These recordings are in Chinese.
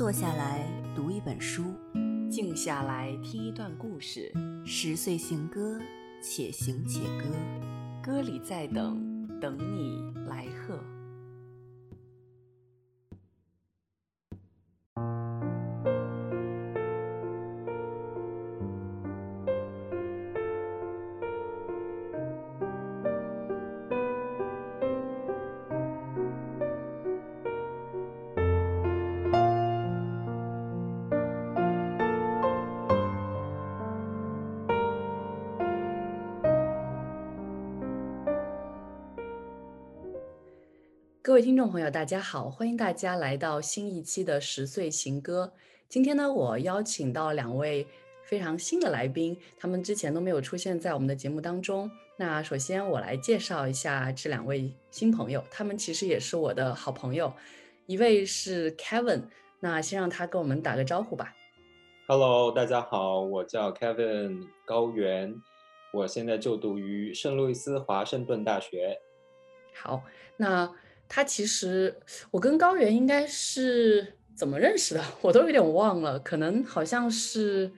坐下来读一本书，静下来听一段故事。十岁行歌，且行且歌，歌里在等，等你来贺。众朋友，大家好，欢迎大家来到新一期的《十岁行歌》。今天呢，我邀请到两位非常新的来宾，他们之前都没有出现在我们的节目当中。那首先我来介绍一下这两位新朋友，他们其实也是我的好朋友。一位是 Kevin，那先让他跟我们打个招呼吧。Hello，大家好，我叫 Kevin 高原，我现在就读于圣路易斯华盛顿大学。好，那。他其实，我跟高原应该是怎么认识的，我都有点忘了，可能好像是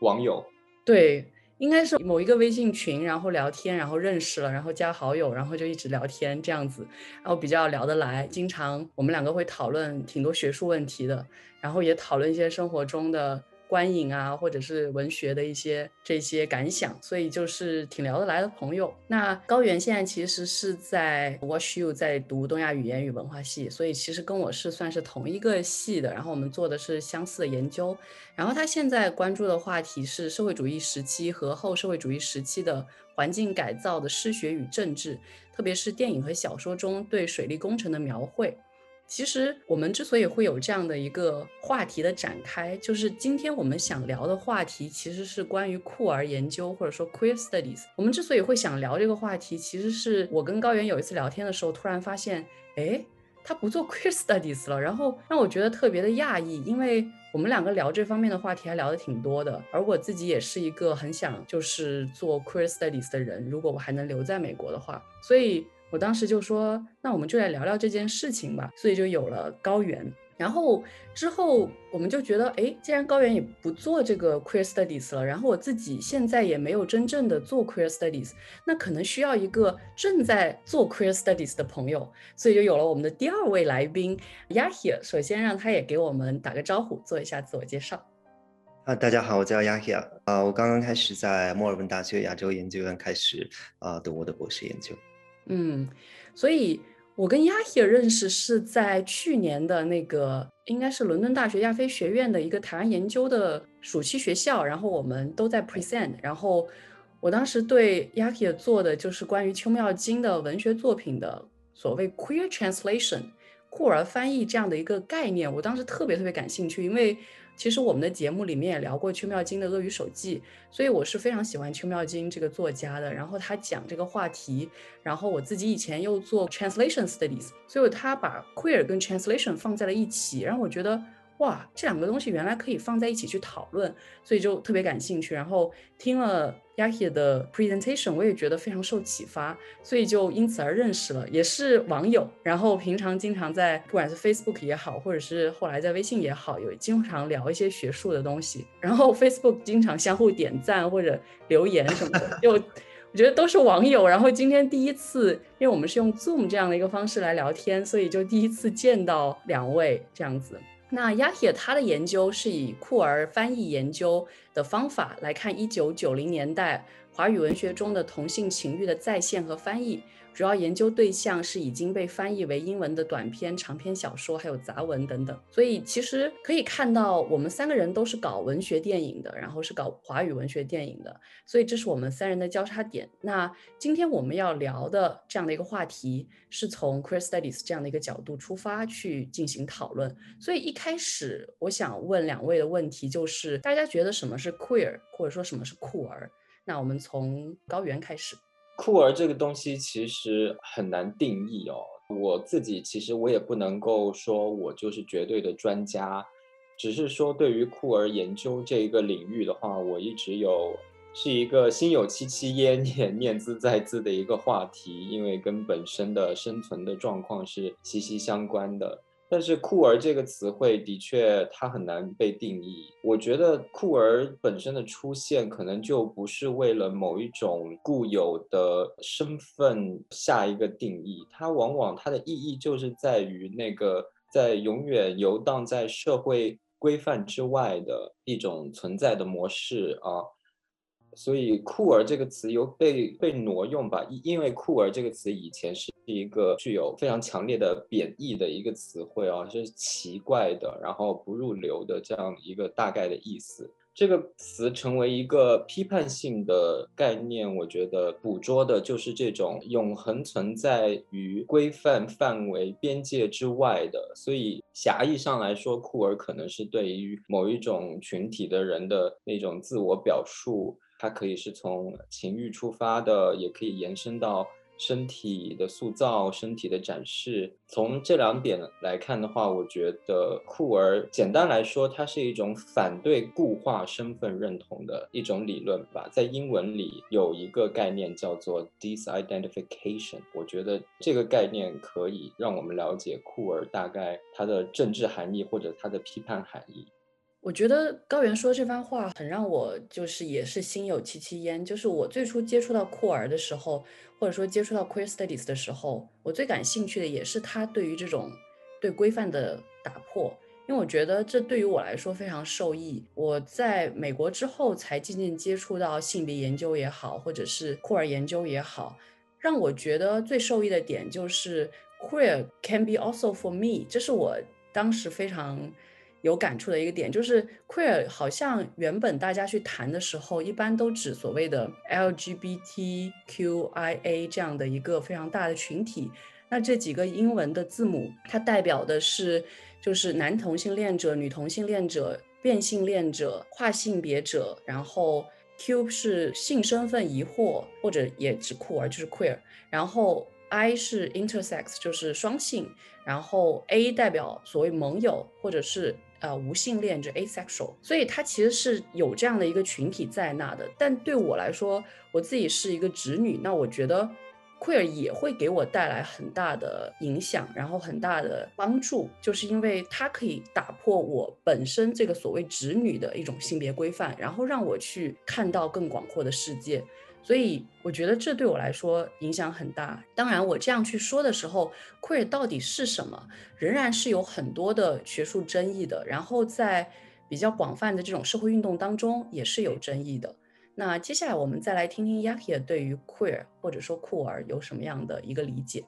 网友，对，应该是某一个微信群，然后聊天，然后认识了，然后加好友，然后就一直聊天这样子，然后比较聊得来，经常我们两个会讨论挺多学术问题的，然后也讨论一些生活中的。观影啊，或者是文学的一些这些感想，所以就是挺聊得来的朋友。那高原现在其实是在 Watch You 在读东亚语言与文化系，所以其实跟我是算是同一个系的。然后我们做的是相似的研究。然后他现在关注的话题是社会主义时期和后社会主义时期的环境改造的诗学与政治，特别是电影和小说中对水利工程的描绘。其实我们之所以会有这样的一个话题的展开，就是今天我们想聊的话题其实是关于酷儿研究或者说 queer studies。我们之所以会想聊这个话题，其实是我跟高原有一次聊天的时候，突然发现，哎，他不做 queer studies 了，然后让我觉得特别的讶异，因为我们两个聊这方面的话题还聊得挺多的，而我自己也是一个很想就是做 queer studies 的人，如果我还能留在美国的话，所以。我当时就说，那我们就来聊聊这件事情吧，所以就有了高原。然后之后我们就觉得，哎，既然高原也不做这个 queer studies 了，然后我自己现在也没有真正的做 queer studies，那可能需要一个正在做 queer studies 的朋友，所以就有了我们的第二位来宾 Yahia。首先让他也给我们打个招呼，做一下自我介绍。啊，大家好，我叫 Yahia。啊，我刚刚开始在墨尔本大学亚洲研究院开始啊读我的博士研究。嗯，所以我跟亚希尔认识是在去年的那个，应该是伦敦大学亚非学院的一个台湾研究的暑期学校，然后我们都在 present，然后我当时对亚希尔做的就是关于邱妙金的文学作品的所谓 queer translation 酷儿翻译这样的一个概念，我当时特别特别感兴趣，因为。其实我们的节目里面也聊过邱妙金的《鳄鱼手记》，所以我是非常喜欢邱妙金这个作家的。然后他讲这个话题，然后我自己以前又做 translation studies，所以他把 queer 跟 translation 放在了一起，让我觉得。哇，这两个东西原来可以放在一起去讨论，所以就特别感兴趣。然后听了 Yaki 的 presentation，我也觉得非常受启发，所以就因此而认识了，也是网友。然后平常经常在不管是 Facebook 也好，或者是后来在微信也好，有经常聊一些学术的东西。然后 Facebook 经常相互点赞或者留言什么的，就 我觉得都是网友。然后今天第一次，因为我们是用 Zoom 这样的一个方式来聊天，所以就第一次见到两位这样子。那雅铁他的研究是以库尔翻译研究的方法来看一九九零年代华语文学中的同性情欲的再现和翻译。主要研究对象是已经被翻译为英文的短篇、长篇小说，还有杂文等等。所以其实可以看到，我们三个人都是搞文学电影的，然后是搞华语文学电影的，所以这是我们三人的交叉点。那今天我们要聊的这样的一个话题，是从 queer studies 这样的一个角度出发去进行讨论。所以一开始我想问两位的问题就是：大家觉得什么是 queer，或者说什么是酷儿？那我们从高原开始。酷儿这个东西其实很难定义哦。我自己其实我也不能够说我就是绝对的专家，只是说对于酷儿研究这一个领域的话，我一直有是一个心有戚戚焉念念兹在兹的一个话题，因为跟本身的生存的状况是息息相关的。但是酷儿这个词汇的确它很难被定义。我觉得酷儿本身的出现可能就不是为了某一种固有的身份下一个定义，它往往它的意义就是在于那个在永远游荡在社会规范之外的一种存在的模式啊。所以“酷儿”这个词又被被挪用吧，因因为“酷儿”这个词以前是一个具有非常强烈的贬义的一个词汇啊，是奇怪的，然后不入流的这样一个大概的意思。这个词成为一个批判性的概念，我觉得捕捉的就是这种永恒存在于规范范围边界之外的。所以狭义上来说，酷儿可能是对于某一种群体的人的那种自我表述。它可以是从情欲出发的，也可以延伸到身体的塑造、身体的展示。从这两点来看的话，我觉得酷儿简单来说，它是一种反对固化身份认同的一种理论吧。在英文里有一个概念叫做 disidentification，我觉得这个概念可以让我们了解酷儿大概它的政治含义或者它的批判含义。我觉得高原说这番话很让我就是也是心有戚戚焉。就是我最初接触到酷儿的时候，或者说接触到 queer studies 的时候，我最感兴趣的也是他对于这种对规范的打破，因为我觉得这对于我来说非常受益。我在美国之后才渐渐接触到性别研究也好，或者是酷儿研究也好，让我觉得最受益的点就是 queer can be also for me，这是我当时非常。有感触的一个点就是 queer 好像原本大家去谈的时候，一般都指所谓的 LGBTQIA 这样的一个非常大的群体。那这几个英文的字母，它代表的是就是男同性恋者、女同性恋者、变性恋者、跨性别者。然后 Q 是性身份疑惑，或者也指酷儿，就是 queer。然后 I 是 intersex，就是双性。然后 A 代表所谓盟友，或者是呃，无性恋就 asexual，所以它其实是有这样的一个群体在那的。但对我来说，我自己是一个直女，那我觉得 queer 也会给我带来很大的影响，然后很大的帮助，就是因为它可以打破我本身这个所谓直女的一种性别规范，然后让我去看到更广阔的世界。所以我觉得这对我来说影响很大。当然，我这样去说的时候，queer 到底是什么，仍然是有很多的学术争议的。然后在比较广泛的这种社会运动当中，也是有争议的。那接下来我们再来听听 Yakia 对于 queer 或者说酷儿有什么样的一个理解。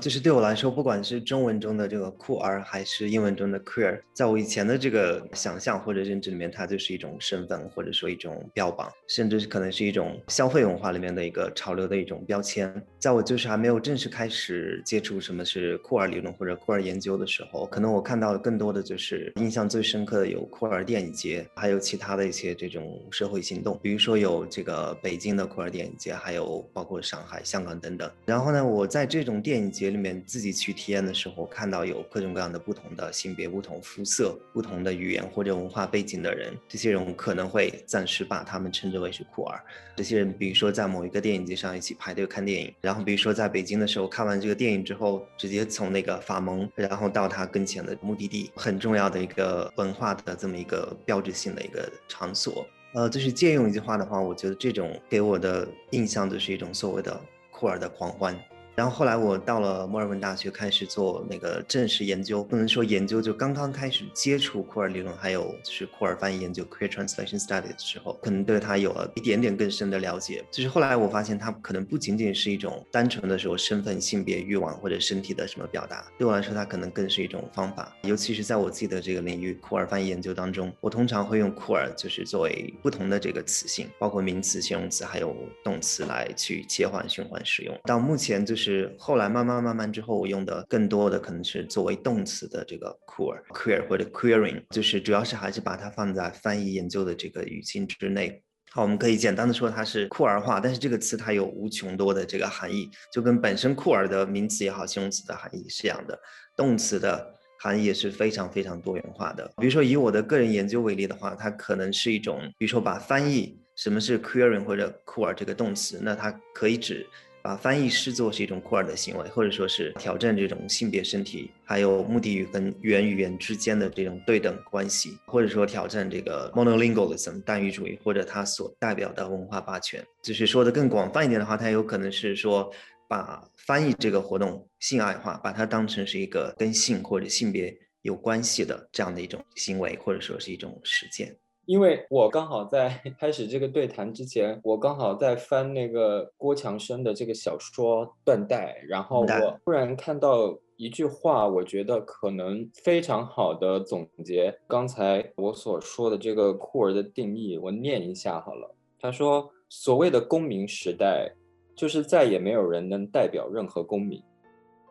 就是对我来说，不管是中文中的这个酷儿，还是英文中的 queer，在我以前的这个想象或者认知里面，它就是一种身份，或者说一种标榜，甚至是可能是一种消费文化里面的一个潮流的一种标签。在我就是还没有正式开始接触什么是酷儿理论或者酷儿研究的时候，可能我看到的更多的就是印象最深刻的有酷儿电影节，还有其他的一些这种社会行动，比如说有这个北京的酷儿电影节，还有包括上海、香港等等。然后呢，我在这种电影节。里面自己去体验的时候，看到有各种各样的不同的性别、不同肤色、不同的语言或者文化背景的人，这些人可能会暂时把他们称之为是酷儿。这些人，比如说在某一个电影节上一起排队看电影，然后比如说在北京的时候看完这个电影之后，直接从那个法蒙，然后到他跟前的目的地，很重要的一个文化的这么一个标志性的一个场所。呃，就是借用一句话的话，我觉得这种给我的印象就是一种所谓的酷儿的狂欢。然后后来我到了墨尔本大学，开始做那个正式研究，不能说研究，就刚刚开始接触库尔理论，还有就是库尔翻译研究 （queer translation Study） 的时候，可能对它有了一点点更深的了解。就是后来我发现，它可能不仅仅是一种单纯的说身份、性别、欲望或者身体的什么表达，对我来说，它可能更是一种方法。尤其是在我自己的这个领域库尔翻译研究当中，我通常会用库尔就是作为不同的这个词性，包括名词、形容词还有动词来去切换循环使用。到目前就是。是后来慢慢慢慢之后，我用的更多的可能是作为动词的这个 queer queer 或者 queering，就是主要是还是把它放在翻译研究的这个语境之内。好，我们可以简单的说它是酷儿化，但是这个词它有无穷多的这个含义，就跟本身酷儿的名词也好，形容词的含义是一样的，动词的含义也是非常非常多元化的。比如说以我的个人研究为例的话，它可能是一种，比如说把翻译什么是 queering 或者酷儿这个动词，那它可以指。把翻译视作是一种酷儿的行为，或者说是挑战这种性别身体，还有目的语跟原语言之间的这种对等关系，或者说挑战这个 monolingualism 单语主义，或者它所代表的文化霸权。就是说的更广泛一点的话，它有可能是说把翻译这个活动性爱化，把它当成是一个跟性或者性别有关系的这样的一种行为，或者说是一种实践。因为我刚好在 开始这个对谈之前，我刚好在翻那个郭强生的这个小说《断代》，然后我突然看到一句话，我觉得可能非常好的总结刚才我所说的这个酷儿的定义。我念一下好了，他说：“所谓的公民时代，就是再也没有人能代表任何公民，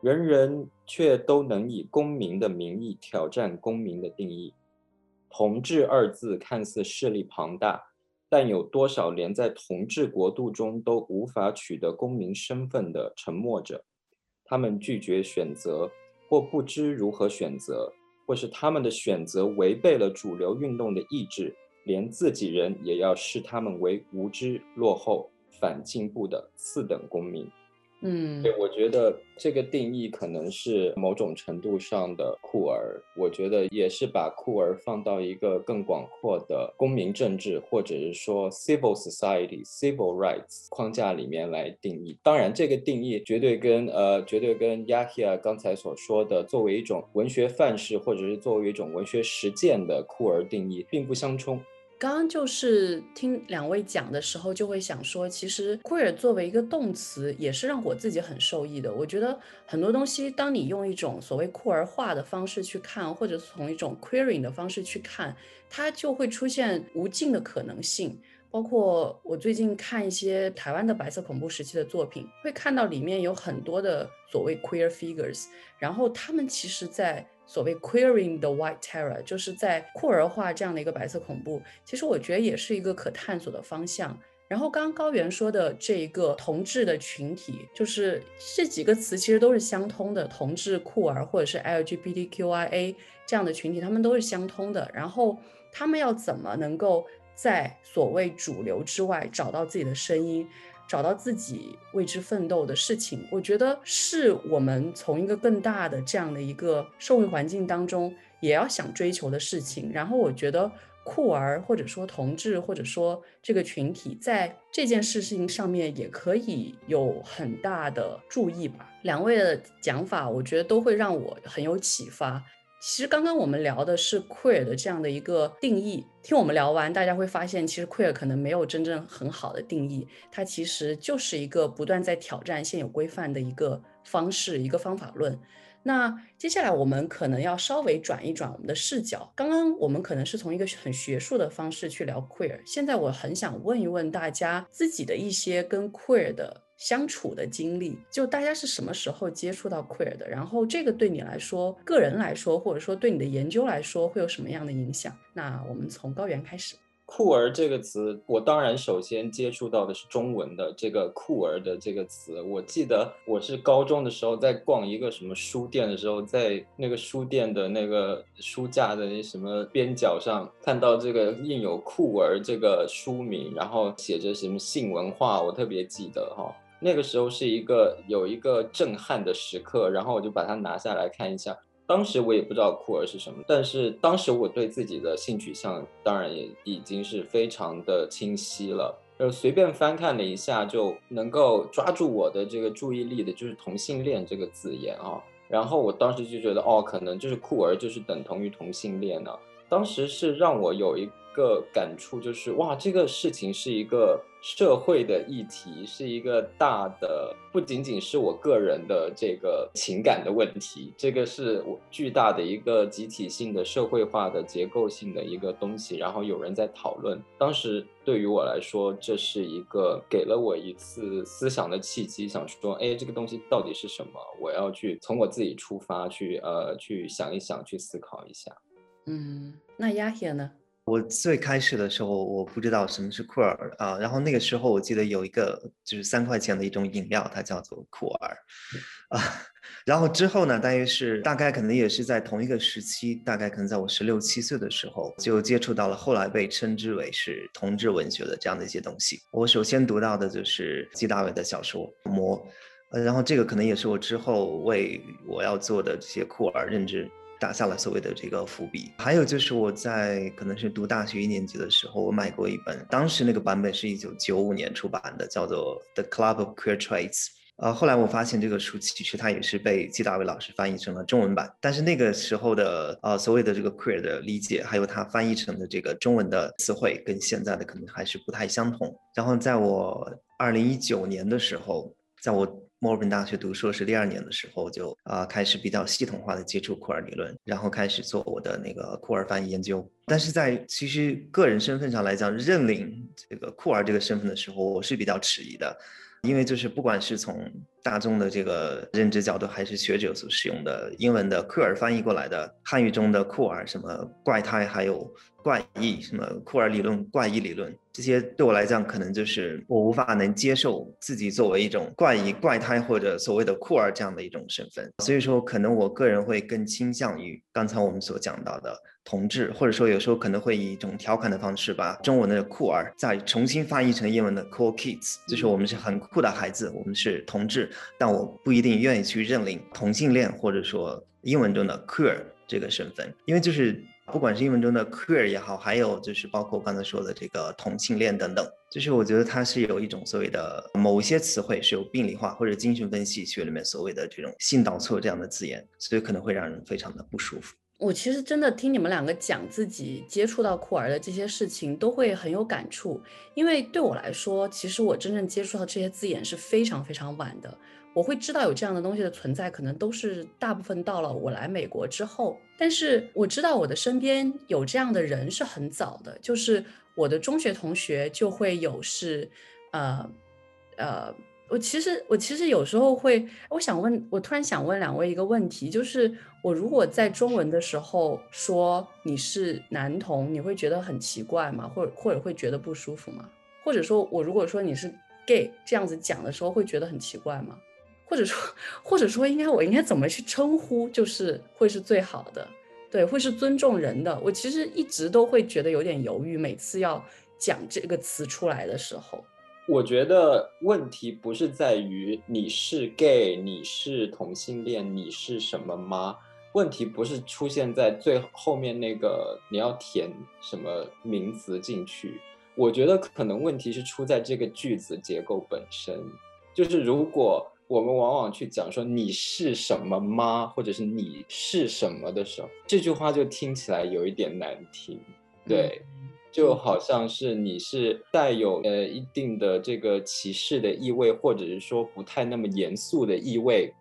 人人却都能以公民的名义挑战公民的定义。”同治二字看似势力庞大，但有多少连在同治国度中都无法取得公民身份的沉默者？他们拒绝选择，或不知如何选择，或是他们的选择违背了主流运动的意志，连自己人也要视他们为无知、落后、反进步的次等公民。嗯，对，我觉得这个定义可能是某种程度上的酷儿，我觉得也是把酷儿放到一个更广阔的公民政治或者是说 civil society civil rights 框架里面来定义。当然，这个定义绝对跟呃，绝对跟 Yahia 刚才所说的作为一种文学范式或者是作为一种文学实践的酷儿定义并不相冲。刚刚就是听两位讲的时候，就会想说，其实 queer 作为一个动词，也是让我自己很受益的。我觉得很多东西，当你用一种所谓酷儿化的方式去看，或者从一种 queering 的方式去看，它就会出现无尽的可能性。包括我最近看一些台湾的白色恐怖时期的作品，会看到里面有很多的所谓 queer figures，然后他们其实，在所谓 queering the white terror，就是在酷儿化这样的一个白色恐怖，其实我觉得也是一个可探索的方向。然后刚刚高原说的这一个同志的群体，就是这几个词其实都是相通的，同志、酷儿或者是 LGBTQIA 这样的群体，他们都是相通的。然后他们要怎么能够在所谓主流之外找到自己的声音？找到自己为之奋斗的事情，我觉得是我们从一个更大的这样的一个社会环境当中也要想追求的事情。然后我觉得酷儿或者说同志或者说这个群体在这件事情上面也可以有很大的注意吧。两位的讲法，我觉得都会让我很有启发。其实刚刚我们聊的是 queer 的这样的一个定义，听我们聊完，大家会发现，其实 queer 可能没有真正很好的定义，它其实就是一个不断在挑战现有规范的一个方式，一个方法论。那接下来我们可能要稍微转一转我们的视角，刚刚我们可能是从一个很学术的方式去聊 queer，现在我很想问一问大家自己的一些跟 queer 的。相处的经历，就大家是什么时候接触到 queer 的？然后这个对你来说，个人来说，或者说对你的研究来说，会有什么样的影响？那我们从高原开始。酷儿这个词，我当然首先接触到的是中文的这个酷儿的这个词。我记得我是高中的时候在逛一个什么书店的时候，在那个书店的那个书架的那什么边角上看到这个印有酷儿这个书名，然后写着什么性文化，我特别记得哈。那个时候是一个有一个震撼的时刻，然后我就把它拿下来看一下。当时我也不知道酷儿是什么，但是当时我对自己的性取向当然也已经是非常的清晰了。就，随便翻看了一下，就能够抓住我的这个注意力的就是同性恋这个字眼啊。然后我当时就觉得，哦，可能就是酷儿就是等同于同性恋呢。当时是让我有一个感触，就是哇，这个事情是一个。社会的议题是一个大的，不仅仅是我个人的这个情感的问题，这个是我巨大的一个集体性的社会化的结构性的一个东西。然后有人在讨论，当时对于我来说，这是一个给了我一次思想的契机，想说，哎，这个东西到底是什么？我要去从我自己出发，去呃，去想一想，去思考一下。嗯，那亚黑呢？我最开始的时候，我不知道什么是酷儿啊，然后那个时候我记得有一个就是三块钱的一种饮料，它叫做酷儿啊，然后之后呢，大约是大概可能也是在同一个时期，大概可能在我十六七岁的时候，就接触到了后来被称之为是同志文学的这样的一些东西。我首先读到的就是纪大伟的小说《魔》，呃，然后这个可能也是我之后为我要做的这些酷儿认知打下了所谓的这个伏笔。还有就是我在可能是读大学一年级的时候，我买过一本，当时那个版本是一九九五年出版的，叫做《The Club of Queer Traits》。呃，后来我发现这个书其实它也是被季大伟老师翻译成了中文版，但是那个时候的呃所谓的这个 queer 的理解，还有它翻译成的这个中文的词汇，跟现在的可能还是不太相同。然后在我二零一九年的时候，在我墨尔本大学读硕士第二年的时候，就啊开始比较系统化的接触库尔理论，然后开始做我的那个库尔翻译研究。但是在其实个人身份上来讲，认领这个库尔这个身份的时候，我是比较迟疑的。因为就是不管是从大众的这个认知角度，还是学者所使用的英文的库尔翻译过来的汉语中的酷儿，什么怪胎，还有怪异，什么库尔理论、怪异理论，这些对我来讲，可能就是我无法能接受自己作为一种怪异、怪胎或者所谓的酷儿这样的一种身份。所以说，可能我个人会更倾向于刚才我们所讲到的。同志，或者说有时候可能会以一种调侃的方式，把中文的酷儿再重新翻译成英文的 cool kids，就是我们是很酷的孩子，我们是同志，但我不一定愿意去认领同性恋，或者说英文中的 queer 这个身份，因为就是不管是英文中的 queer 也好，还有就是包括刚才说的这个同性恋等等，就是我觉得它是有一种所谓的某些词汇是有病理化或者精神分析学里面所谓的这种性导错这样的字眼，所以可能会让人非常的不舒服。我其实真的听你们两个讲自己接触到酷儿的这些事情，都会很有感触。因为对我来说，其实我真正接触到这些字眼是非常非常晚的。我会知道有这样的东西的存在，可能都是大部分到了我来美国之后。但是我知道我的身边有这样的人是很早的，就是我的中学同学就会有是，呃，呃。我其实，我其实有时候会，我想问，我突然想问两位一个问题，就是我如果在中文的时候说你是男同，你会觉得很奇怪吗？或者或者会觉得不舒服吗？或者说我如果说你是 gay 这样子讲的时候，会觉得很奇怪吗？或者说，或者说应该我应该怎么去称呼，就是会是最好的，对，会是尊重人的。我其实一直都会觉得有点犹豫，每次要讲这个词出来的时候。我觉得问题不是在于你是 gay，你是同性恋，你是什么吗？问题不是出现在最后面那个你要填什么名词进去。我觉得可能问题是出在这个句子结构本身。就是如果我们往往去讲说你是什么吗，或者是你是什么的时候，这句话就听起来有一点难听，对。就好像是你是带有呃一定的这个歧视的意味，或者是说不太那么严肃的意味，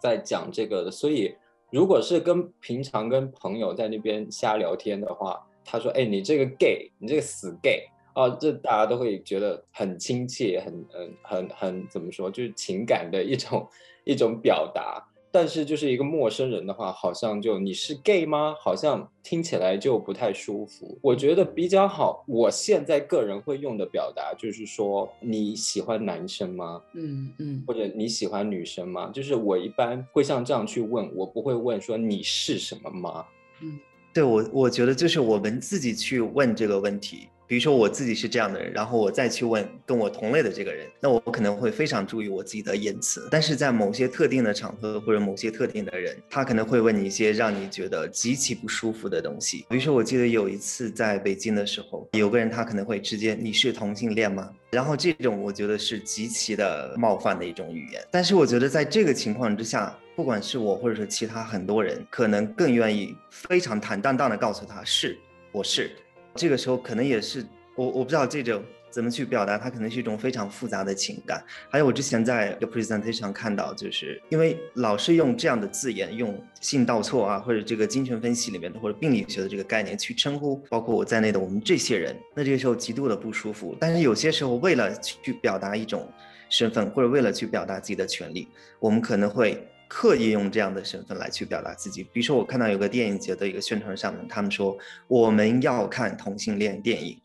在讲这个的。所以，如果是跟平常跟朋友在那边瞎聊天的话，他说：“哎，你这个 gay，你这个死 gay 啊！”这大家都会觉得很亲切，很嗯很很怎么说，就是情感的一种一种表达。但是就是一个陌生人的话，好像就你是 gay 吗？好像听起来就不太舒服。我觉得比较好，我现在个人会用的表达就是说你喜欢男生吗？嗯嗯，或者你喜欢女生吗？就是我一般会像这样去问，我不会问说你是什么吗？嗯，对我我觉得就是我们自己去问这个问题。比如说我自己是这样的人，然后我再去问跟我同类的这个人，那我可能会非常注意我自己的言辞。但是在某些特定的场合或者某些特定的人，他可能会问你一些让你觉得极其不舒服的东西。比如说，我记得有一次在北京的时候，有个人他可能会直接你是同性恋吗？然后这种我觉得是极其的冒犯的一种语言。但是我觉得在这个情况之下，不管是我或者是其他很多人，可能更愿意非常坦荡荡的告诉他是我是。这个时候可能也是我我不知道这种怎么去表达，它可能是一种非常复杂的情感。还有我之前在一个 presentation 上看到，就是因为老是用这样的字眼，用性倒错啊，或者这个精神分析里面的或者病理学的这个概念去称呼，包括我在内的我们这些人，那这个时候极度的不舒服。但是有些时候为了去表达一种身份，或者为了去表达自己的权利，我们可能会。刻意用这样的身份来去表达自己，比如说我看到有个电影节的一个宣传上面，他们说我们要看同性恋电影，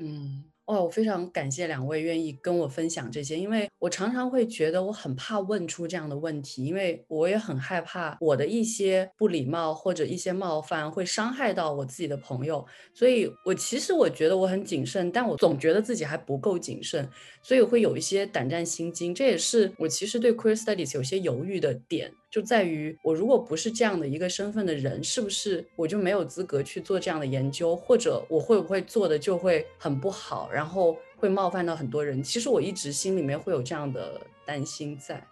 嗯，哦，我非常感谢两位愿意跟我分享这些，因为我常常会觉得我很怕问出这样的问题，因为我也很害怕我的一些不礼貌或者一些冒犯会伤害到我自己的朋友，所以我其实我觉得我很谨慎，但我总觉得自己还不够谨慎，所以会有一些胆战心惊。这也是我其实对 queer studies 有些犹豫的点，就在于我如果不是这样的一个身份的人，是不是我就没有资格去做这样的研究，或者我会不会做的就会很不好？然后会冒犯到很多人，其实我一直心里面会有这样的担心在。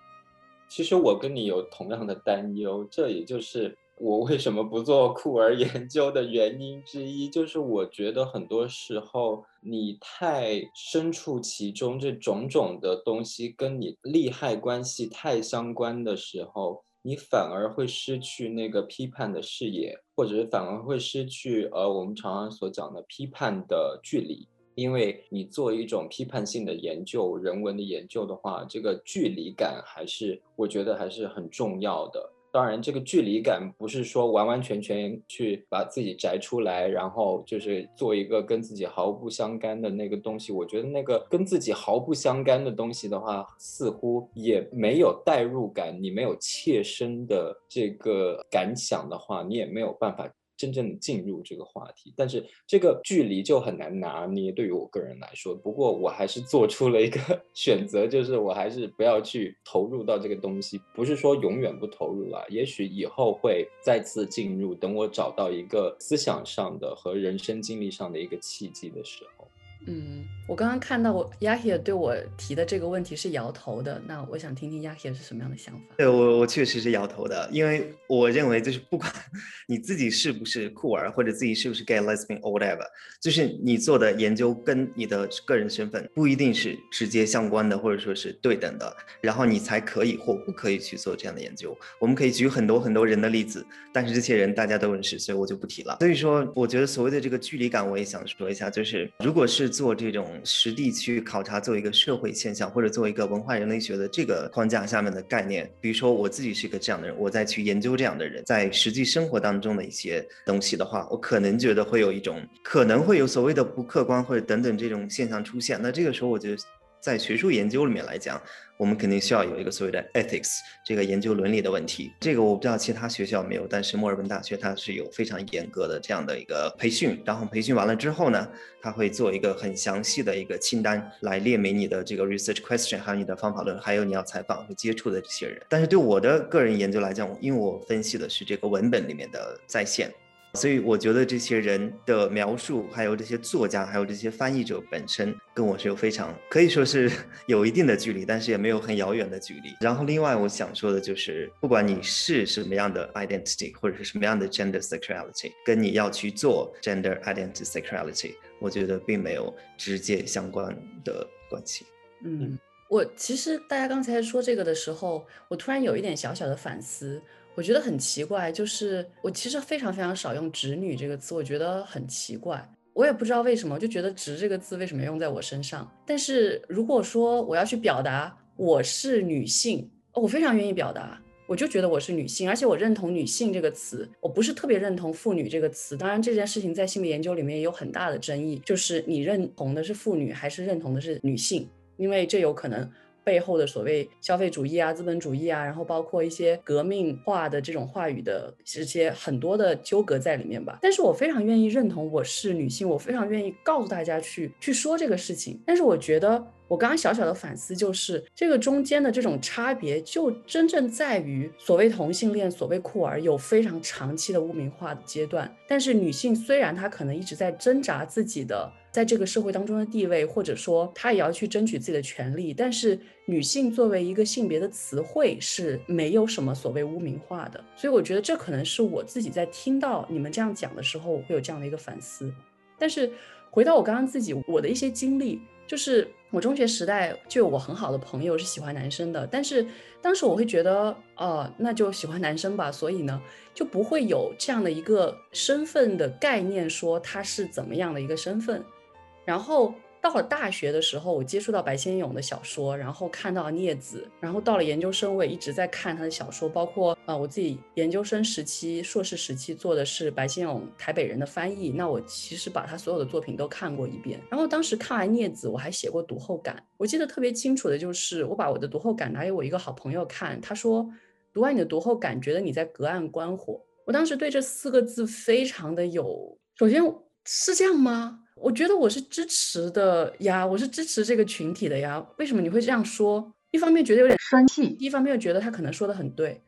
其实我跟你有同样的担忧，这也就是我为什么不做酷儿研究的原因之一。就是我觉得很多时候你太身处其中，这种种的东西跟你利害关系太相关的时候，你反而会失去那个批判的视野，或者是反而会失去呃我们常常所讲的批判的距离。因为你做一种批判性的研究、人文的研究的话，这个距离感还是我觉得还是很重要的。当然，这个距离感不是说完完全全去把自己摘出来，然后就是做一个跟自己毫不相干的那个东西。我觉得那个跟自己毫不相干的东西的话，似乎也没有代入感，你没有切身的这个感想的话，你也没有办法。真正的进入这个话题，但是这个距离就很难拿捏。对于我个人来说，不过我还是做出了一个 选择，就是我还是不要去投入到这个东西。不是说永远不投入了，也许以后会再次进入。等我找到一个思想上的和人生经历上的一个契机的时候。嗯，我刚刚看到我 Yahia 对我提的这个问题是摇头的，那我想听听 Yahia 是什么样的想法。对我，我确实是摇头的，因为我认为就是不管你自己是不是酷儿，或者自己是不是 gay lesbian or whatever，就是你做的研究跟你的个人身份不一定是直接相关的，或者说是对等的，然后你才可以或不可以去做这样的研究。我们可以举很多很多人的例子，但是这些人大家都认识，所以我就不提了。所以说，我觉得所谓的这个距离感，我也想说一下，就是如果是。做这种实地去考察，做一个社会现象，或者做一个文化人类学的这个框架下面的概念，比如说我自己是一个这样的人，我再去研究这样的人在实际生活当中的一些东西的话，我可能觉得会有一种可能会有所谓的不客观或者等等这种现象出现。那这个时候，我觉得。在学术研究里面来讲，我们肯定需要有一个所谓的 ethics 这个研究伦理的问题。这个我不知道其他学校没有，但是墨尔本大学它是有非常严格的这样的一个培训。然后培训完了之后呢，他会做一个很详细的一个清单来列明你的这个 research question，还有你的方法论，还有你要采访和接触的这些人。但是对我的个人研究来讲，因为我分析的是这个文本里面的在线。所以我觉得这些人的描述，还有这些作家，还有这些翻译者本身，跟我是有非常可以说是 有一定的距离，但是也没有很遥远的距离。然后另外我想说的就是，不管你是什么样的 identity，或者是什么样的 gender sexuality，跟你要去做 gender identity sexuality，我觉得并没有直接相关的关系。嗯，我其实大家刚才说这个的时候，我突然有一点小小的反思。我觉得很奇怪，就是我其实非常非常少用“直女”这个词，我觉得很奇怪。我也不知道为什么，就觉得“直”这个字为什么用在我身上。但是如果说我要去表达我是女性，我非常愿意表达，我就觉得我是女性，而且我认同“女性”这个词，我不是特别认同“妇女”这个词。当然，这件事情在性别研究里面也有很大的争议，就是你认同的是妇女还是认同的是女性，因为这有可能。背后的所谓消费主义啊、资本主义啊，然后包括一些革命化的这种话语的这些很多的纠葛在里面吧。但是我非常愿意认同我是女性，我非常愿意告诉大家去去说这个事情。但是我觉得我刚刚小小的反思就是，这个中间的这种差别就真正在于所谓同性恋、所谓酷儿有非常长期的污名化的阶段。但是女性虽然她可能一直在挣扎自己的。在这个社会当中的地位，或者说她也要去争取自己的权利，但是女性作为一个性别的词汇是没有什么所谓污名化的，所以我觉得这可能是我自己在听到你们这样讲的时候，我会有这样的一个反思。但是回到我刚刚自己我的一些经历，就是我中学时代就有我很好的朋友是喜欢男生的，但是当时我会觉得，呃，那就喜欢男生吧，所以呢就不会有这样的一个身份的概念，说他是怎么样的一个身份。然后到了大学的时候，我接触到白先勇的小说，然后看到了镊子，然后到了研究生，我也一直在看他的小说，包括啊，我自己研究生时期、硕士时期做的是白先勇台北人的翻译，那我其实把他所有的作品都看过一遍。然后当时看完镊子，我还写过读后感，我记得特别清楚的就是，我把我的读后感拿给我一个好朋友看，他说读完你的读后感，觉得你在隔岸观火。我当时对这四个字非常的有，首先是这样吗？我觉得我是支持的呀，我是支持这个群体的呀。为什么你会这样说？一方面觉得有点生气，一方面又觉得他可能说的很对。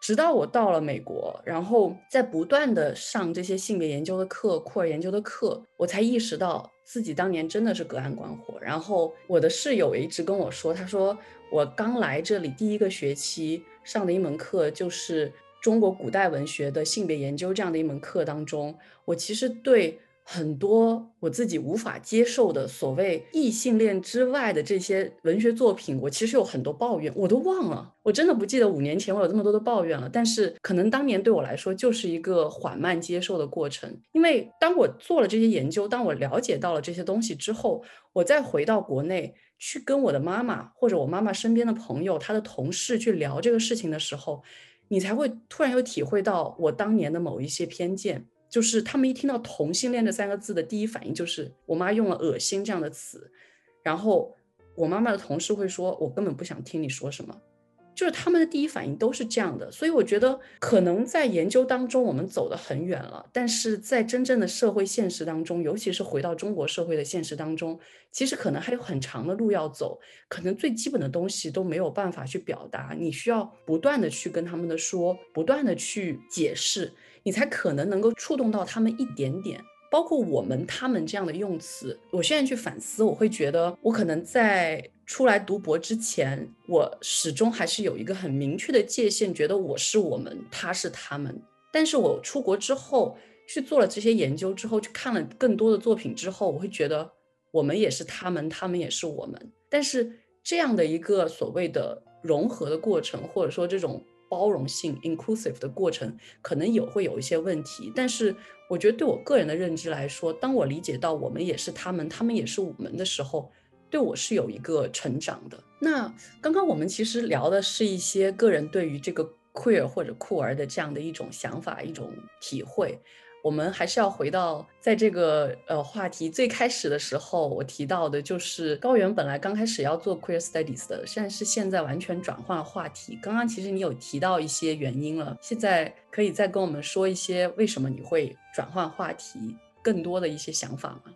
直到我到了美国，然后在不断的上这些性别研究的课、库尔研究的课，我才意识到自己当年真的是隔岸观火。然后我的室友也一直跟我说，他说我刚来这里第一个学期上的一门课就是中国古代文学的性别研究这样的一门课当中，我其实对。很多我自己无法接受的所谓异性恋之外的这些文学作品，我其实有很多抱怨，我都忘了，我真的不记得五年前我有这么多的抱怨了。但是可能当年对我来说就是一个缓慢接受的过程，因为当我做了这些研究，当我了解到了这些东西之后，我再回到国内去跟我的妈妈或者我妈妈身边的朋友、她的同事去聊这个事情的时候，你才会突然又体会到我当年的某一些偏见。就是他们一听到同性恋这三个字的第一反应就是我妈用了恶心这样的词，然后我妈妈的同事会说，我根本不想听你说什么，就是他们的第一反应都是这样的。所以我觉得可能在研究当中我们走得很远了，但是在真正的社会现实当中，尤其是回到中国社会的现实当中，其实可能还有很长的路要走，可能最基本的东西都没有办法去表达，你需要不断的去跟他们的说，不断的去解释。你才可能能够触动到他们一点点，包括我们他们这样的用词。我现在去反思，我会觉得我可能在出来读博之前，我始终还是有一个很明确的界限，觉得我是我们，他是他们。但是我出国之后去做了这些研究之后，去看了更多的作品之后，我会觉得我们也是他们，他们也是我们。但是这样的一个所谓的融合的过程，或者说这种。包容性 （inclusive） 的过程可能也会有一些问题，但是我觉得对我个人的认知来说，当我理解到我们也是他们，他们也是我们的时候，对我是有一个成长的。那刚刚我们其实聊的是一些个人对于这个 queer 或者酷儿的这样的一种想法、一种体会。我们还是要回到在这个呃话题最开始的时候，我提到的就是高原本来刚开始要做 queer studies 的，但是现在完全转换了话题。刚刚其实你有提到一些原因了，现在可以再跟我们说一些为什么你会转换话题，更多的一些想法吗？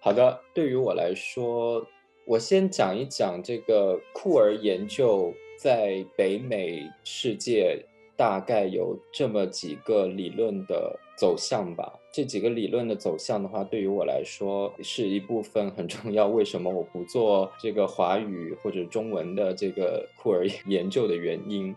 好的，对于我来说，我先讲一讲这个酷儿研究在北美世界。大概有这么几个理论的走向吧。这几个理论的走向的话，对于我来说是一部分很重要。为什么我不做这个华语或者中文的这个库尔研究的原因？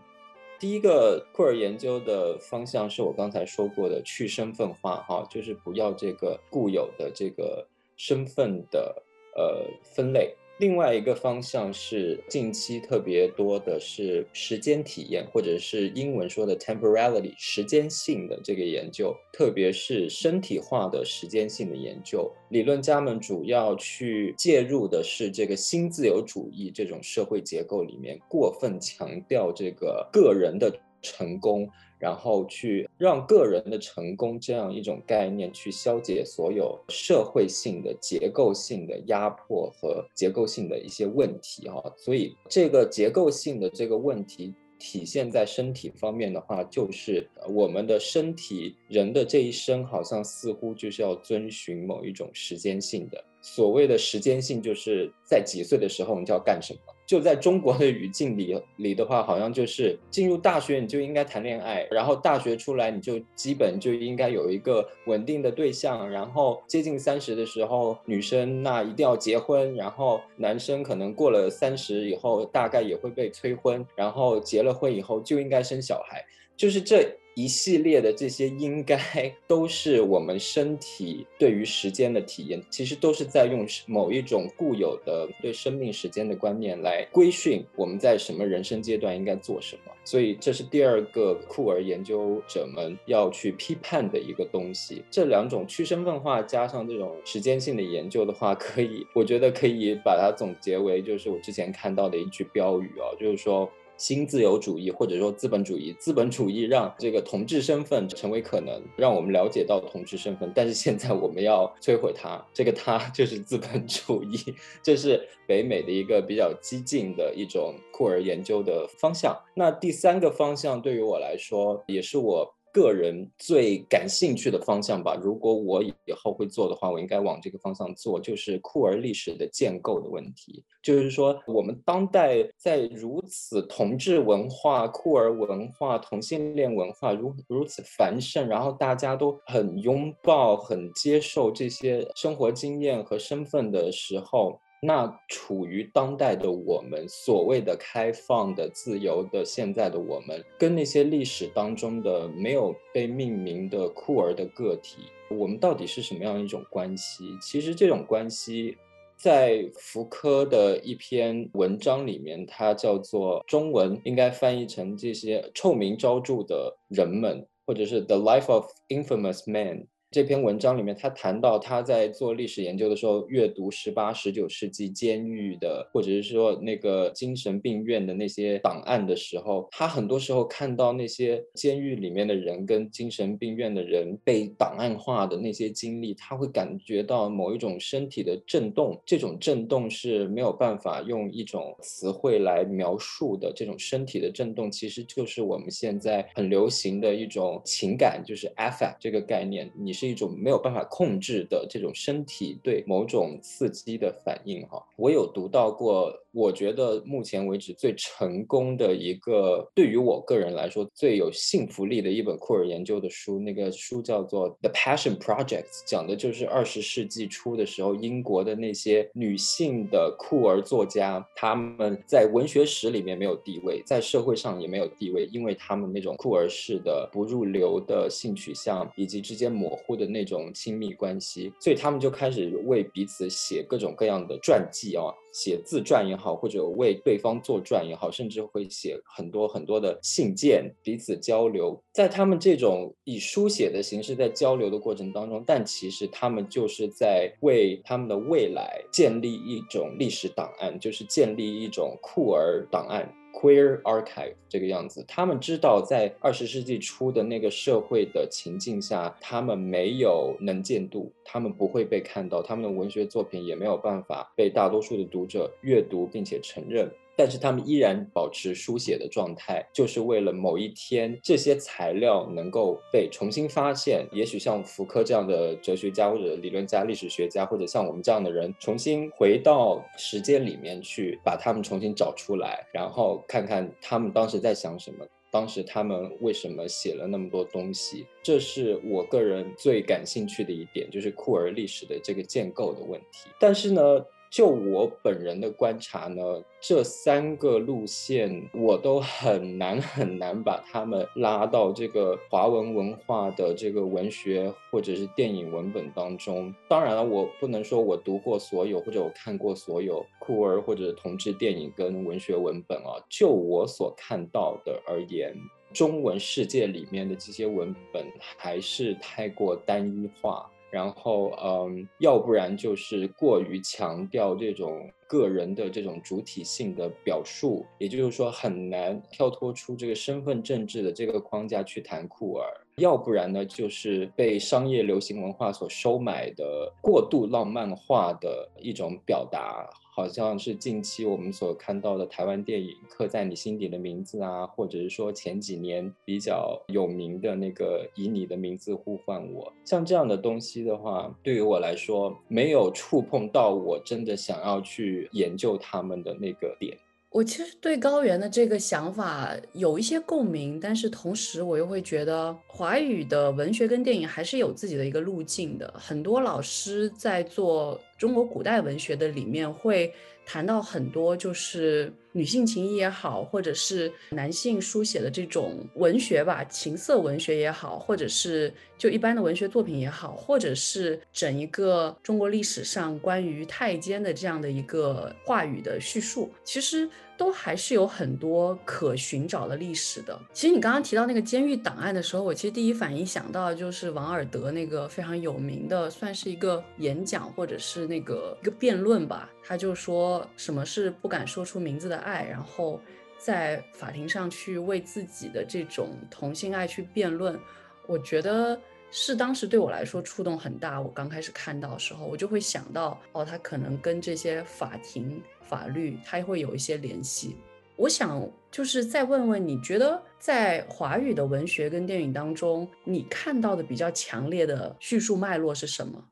第一个库尔研究的方向是我刚才说过的去身份化，哈，就是不要这个固有的这个身份的呃分类。另外一个方向是近期特别多的是时间体验，或者是英文说的 temporality 时间性的这个研究，特别是身体化的时间性的研究。理论家们主要去介入的是这个新自由主义这种社会结构里面过分强调这个个人的成功。然后去让个人的成功这样一种概念去消解所有社会性的结构性的压迫和结构性的一些问题啊，所以这个结构性的这个问题体现在身体方面的话，就是我们的身体人的这一生好像似乎就是要遵循某一种时间性的。所谓的时间性，就是在几岁的时候你就要干什么。就在中国的语境里里的话，好像就是进入大学你就应该谈恋爱，然后大学出来你就基本就应该有一个稳定的对象，然后接近三十的时候，女生那一定要结婚，然后男生可能过了三十以后大概也会被催婚，然后结了婚以后就应该生小孩，就是这一系列的这些应该都是我们身体对于时间的体验，其实都是在用某一种固有的对生命时间的观念来规训我们在什么人生阶段应该做什么。所以这是第二个酷儿研究者们要去批判的一个东西。这两种去身份化加上这种时间性的研究的话，可以，我觉得可以把它总结为，就是我之前看到的一句标语啊，就是说。新自由主义或者说资本主义，资本主义让这个同志身份成为可能，让我们了解到同志身份。但是现在我们要摧毁它，这个它 就是资本主义。这是北美的一个比较激进的一种酷儿研究的方向。那第三个方向对于我来说，也是我。个人最感兴趣的方向吧，如果我以后会做的话，我应该往这个方向做，就是酷儿历史的建构的问题。就是说，我们当代在如此同志文化、酷儿文化、同性恋文化如如此繁盛，然后大家都很拥抱、很接受这些生活经验和身份的时候。那处于当代的我们，所谓的开放的、自由的，现在的我们，跟那些历史当中的没有被命名的酷儿的个体，我们到底是什么样一种关系？其实这种关系，在福柯的一篇文章里面，它叫做中文应该翻译成这些臭名昭著的人们，或者是 The Life of Infamous Men。这篇文章里面，他谈到他在做历史研究的时候，阅读十八、十九世纪监狱的，或者是说那个精神病院的那些档案的时候，他很多时候看到那些监狱里面的人跟精神病院的人被档案化的那些经历，他会感觉到某一种身体的震动，这种震动是没有办法用一种词汇来描述的。这种身体的震动，其实就是我们现在很流行的一种情感，就是 affect 这个概念，你是。一种没有办法控制的这种身体对某种刺激的反应哈。我有读到过，我觉得目前为止最成功的一个，对于我个人来说最有幸福力的一本库尔研究的书，那个书叫做《The Passion Project》，讲的就是二十世纪初的时候，英国的那些女性的酷儿作家，她们在文学史里面没有地位，在社会上也没有地位，因为她们那种酷儿式的不入流的性取向以及之间模糊。的那种亲密关系，所以他们就开始为彼此写各种各样的传记啊，写自传也好，或者为对方作传也好，甚至会写很多很多的信件，彼此交流。在他们这种以书写的形式在交流的过程当中，但其实他们就是在为他们的未来建立一种历史档案，就是建立一种酷儿档案。Queer Archive 这个样子，他们知道在二十世纪初的那个社会的情境下，他们没有能见度，他们不会被看到，他们的文学作品也没有办法被大多数的读者阅读并且承认。但是他们依然保持书写的状态，就是为了某一天这些材料能够被重新发现。也许像福柯这样的哲学家或者理论家、历史学家，或者像我们这样的人，重新回到时间里面去，把他们重新找出来，然后看看他们当时在想什么，当时他们为什么写了那么多东西。这是我个人最感兴趣的一点，就是库尔历史的这个建构的问题。但是呢？就我本人的观察呢，这三个路线我都很难很难把他们拉到这个华文文化的这个文学或者是电影文本当中。当然了，我不能说我读过所有或者我看过所有酷儿或者同志电影跟文学文本啊。就我所看到的而言，中文世界里面的这些文本还是太过单一化。然后，嗯，要不然就是过于强调这种个人的这种主体性的表述，也就是说很难跳脱出这个身份政治的这个框架去谈酷儿；要不然呢，就是被商业流行文化所收买的过度浪漫化的一种表达。好像是近期我们所看到的台湾电影《刻在你心底的名字》啊，或者是说前几年比较有名的那个《以你的名字呼唤我》，像这样的东西的话，对于我来说没有触碰到我真的想要去研究他们的那个点。我其实对高原的这个想法有一些共鸣，但是同时我又会觉得华语的文学跟电影还是有自己的一个路径的。很多老师在做中国古代文学的里面会谈到很多，就是女性情谊也好，或者是男性书写的这种文学吧，情色文学也好，或者是就一般的文学作品也好，或者是整一个中国历史上关于太监的这样的一个话语的叙述，其实。都还是有很多可寻找的历史的。其实你刚刚提到那个监狱档案的时候，我其实第一反应想到的就是王尔德那个非常有名的，算是一个演讲或者是那个一个辩论吧。他就说什么是不敢说出名字的爱，然后在法庭上去为自己的这种同性爱去辩论。我觉得是当时对我来说触动很大。我刚开始看到的时候，我就会想到哦，他可能跟这些法庭。法律它会有一些联系，我想就是再问问，你觉得在华语的文学跟电影当中，你看到的比较强烈的叙述脉络是什么？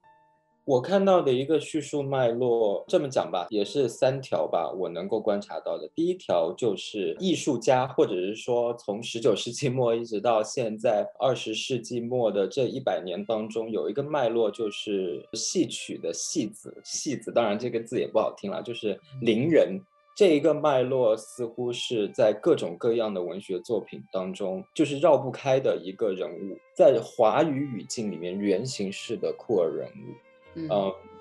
我看到的一个叙述脉络，这么讲吧，也是三条吧。我能够观察到的，第一条就是艺术家，或者是说从十九世纪末一直到现在二十世纪末的这一百年当中，有一个脉络，就是戏曲的戏子，戏子，当然这个字也不好听了，就是伶人。这一个脉络似乎是在各种各样的文学作品当中，就是绕不开的一个人物，在华语语境里面原型式的酷儿人物。嗯，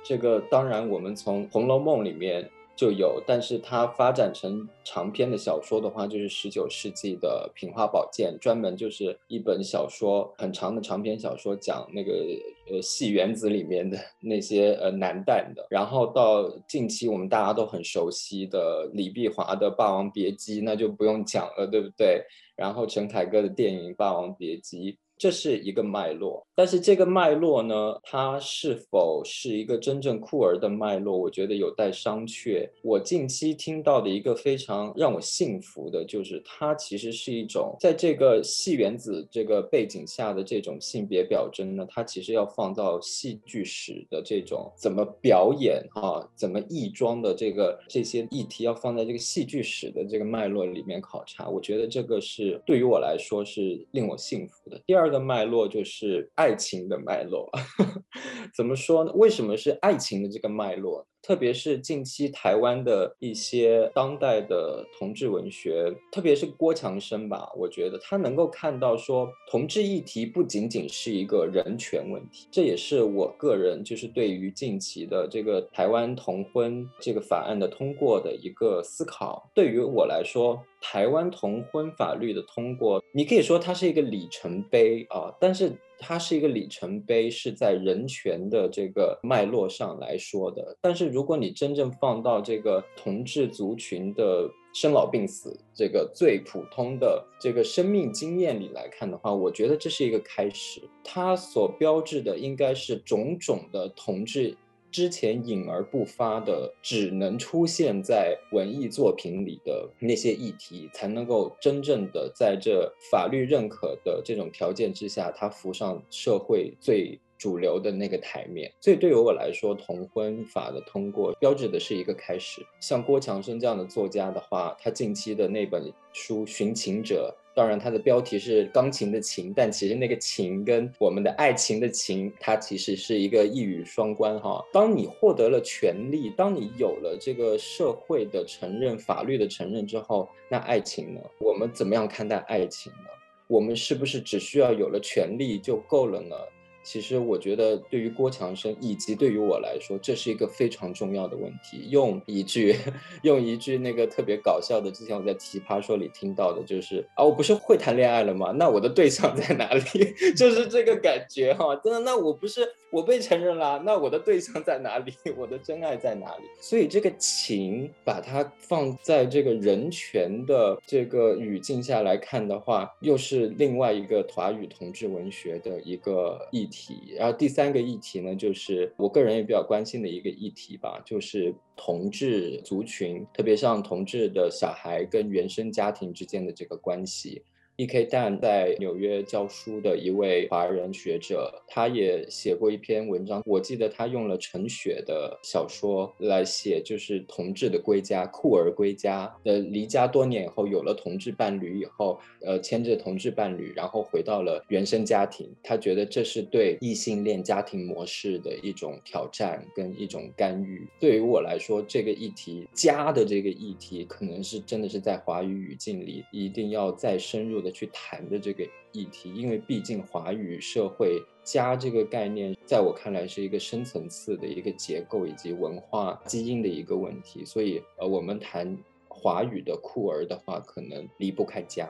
这个当然，我们从《红楼梦》里面就有，但是它发展成长篇的小说的话，就是十九世纪的《品花宝鉴》，专门就是一本小说，很长的长篇小说，讲那个呃戏园子里面的那些呃男旦的。然后到近期我们大家都很熟悉的李碧华的《霸王别姬》，那就不用讲了，对不对？然后陈凯歌的电影《霸王别姬》。这是一个脉络，但是这个脉络呢，它是否是一个真正酷儿的脉络，我觉得有待商榷。我近期听到的一个非常让我信服的，就是它其实是一种在这个戏园子这个背景下的这种性别表征呢，它其实要放到戏剧史的这种怎么表演啊，怎么艺装的这个这些议题，要放在这个戏剧史的这个脉络里面考察。我觉得这个是对于我来说是令我信服的。第二。的脉络就是爱情的脉络，怎么说呢？为什么是爱情的这个脉络？特别是近期台湾的一些当代的同志文学，特别是郭强生吧，我觉得他能够看到说，同志议题不仅仅是一个人权问题，这也是我个人就是对于近期的这个台湾同婚这个法案的通过的一个思考。对于我来说，台湾同婚法律的通过，你可以说它是一个里程碑啊，但是。它是一个里程碑，是在人权的这个脉络上来说的。但是，如果你真正放到这个同志族群的生老病死这个最普通的这个生命经验里来看的话，我觉得这是一个开始。它所标志的应该是种种的同志。之前隐而不发的，只能出现在文艺作品里的那些议题，才能够真正的在这法律认可的这种条件之下，它浮上社会最主流的那个台面。所以对于我来说，同婚法的通过标志的是一个开始。像郭强生这样的作家的话，他近期的那本书《寻情者》。当然，它的标题是钢琴的琴，但其实那个琴跟我们的爱情的情，它其实是一个一语双关哈。当你获得了权利，当你有了这个社会的承认、法律的承认之后，那爱情呢？我们怎么样看待爱情呢？我们是不是只需要有了权利就够了呢？其实我觉得，对于郭强生以及对于我来说，这是一个非常重要的问题。用一句，用一句那个特别搞笑的，之前我在《奇葩说》里听到的，就是啊，我不是会谈恋爱了吗？那我的对象在哪里？就是这个感觉哈，真的，那我不是。我被承认了，那我的对象在哪里？我的真爱在哪里？所以这个情，把它放在这个人权的这个语境下来看的话，又是另外一个华语同志文学的一个议题。然后第三个议题呢，就是我个人也比较关心的一个议题吧，就是同志族群，特别像同志的小孩跟原生家庭之间的这个关系。E.K. Dan 在纽约教书的一位华人学者，他也写过一篇文章。我记得他用了陈雪的小说来写，就是同志的归家，酷儿归家。呃，离家多年以后，有了同志伴侣以后，呃，牵着同志伴侣，然后回到了原生家庭。他觉得这是对异性恋家庭模式的一种挑战跟一种干预。对于我来说，这个议题家的这个议题，可能是真的是在华语语境里一定要再深入的。去谈的这个议题，因为毕竟华语社会“家”这个概念，在我看来是一个深层次的一个结构以及文化基因的一个问题，所以呃，我们谈华语的酷儿的话，可能离不开家。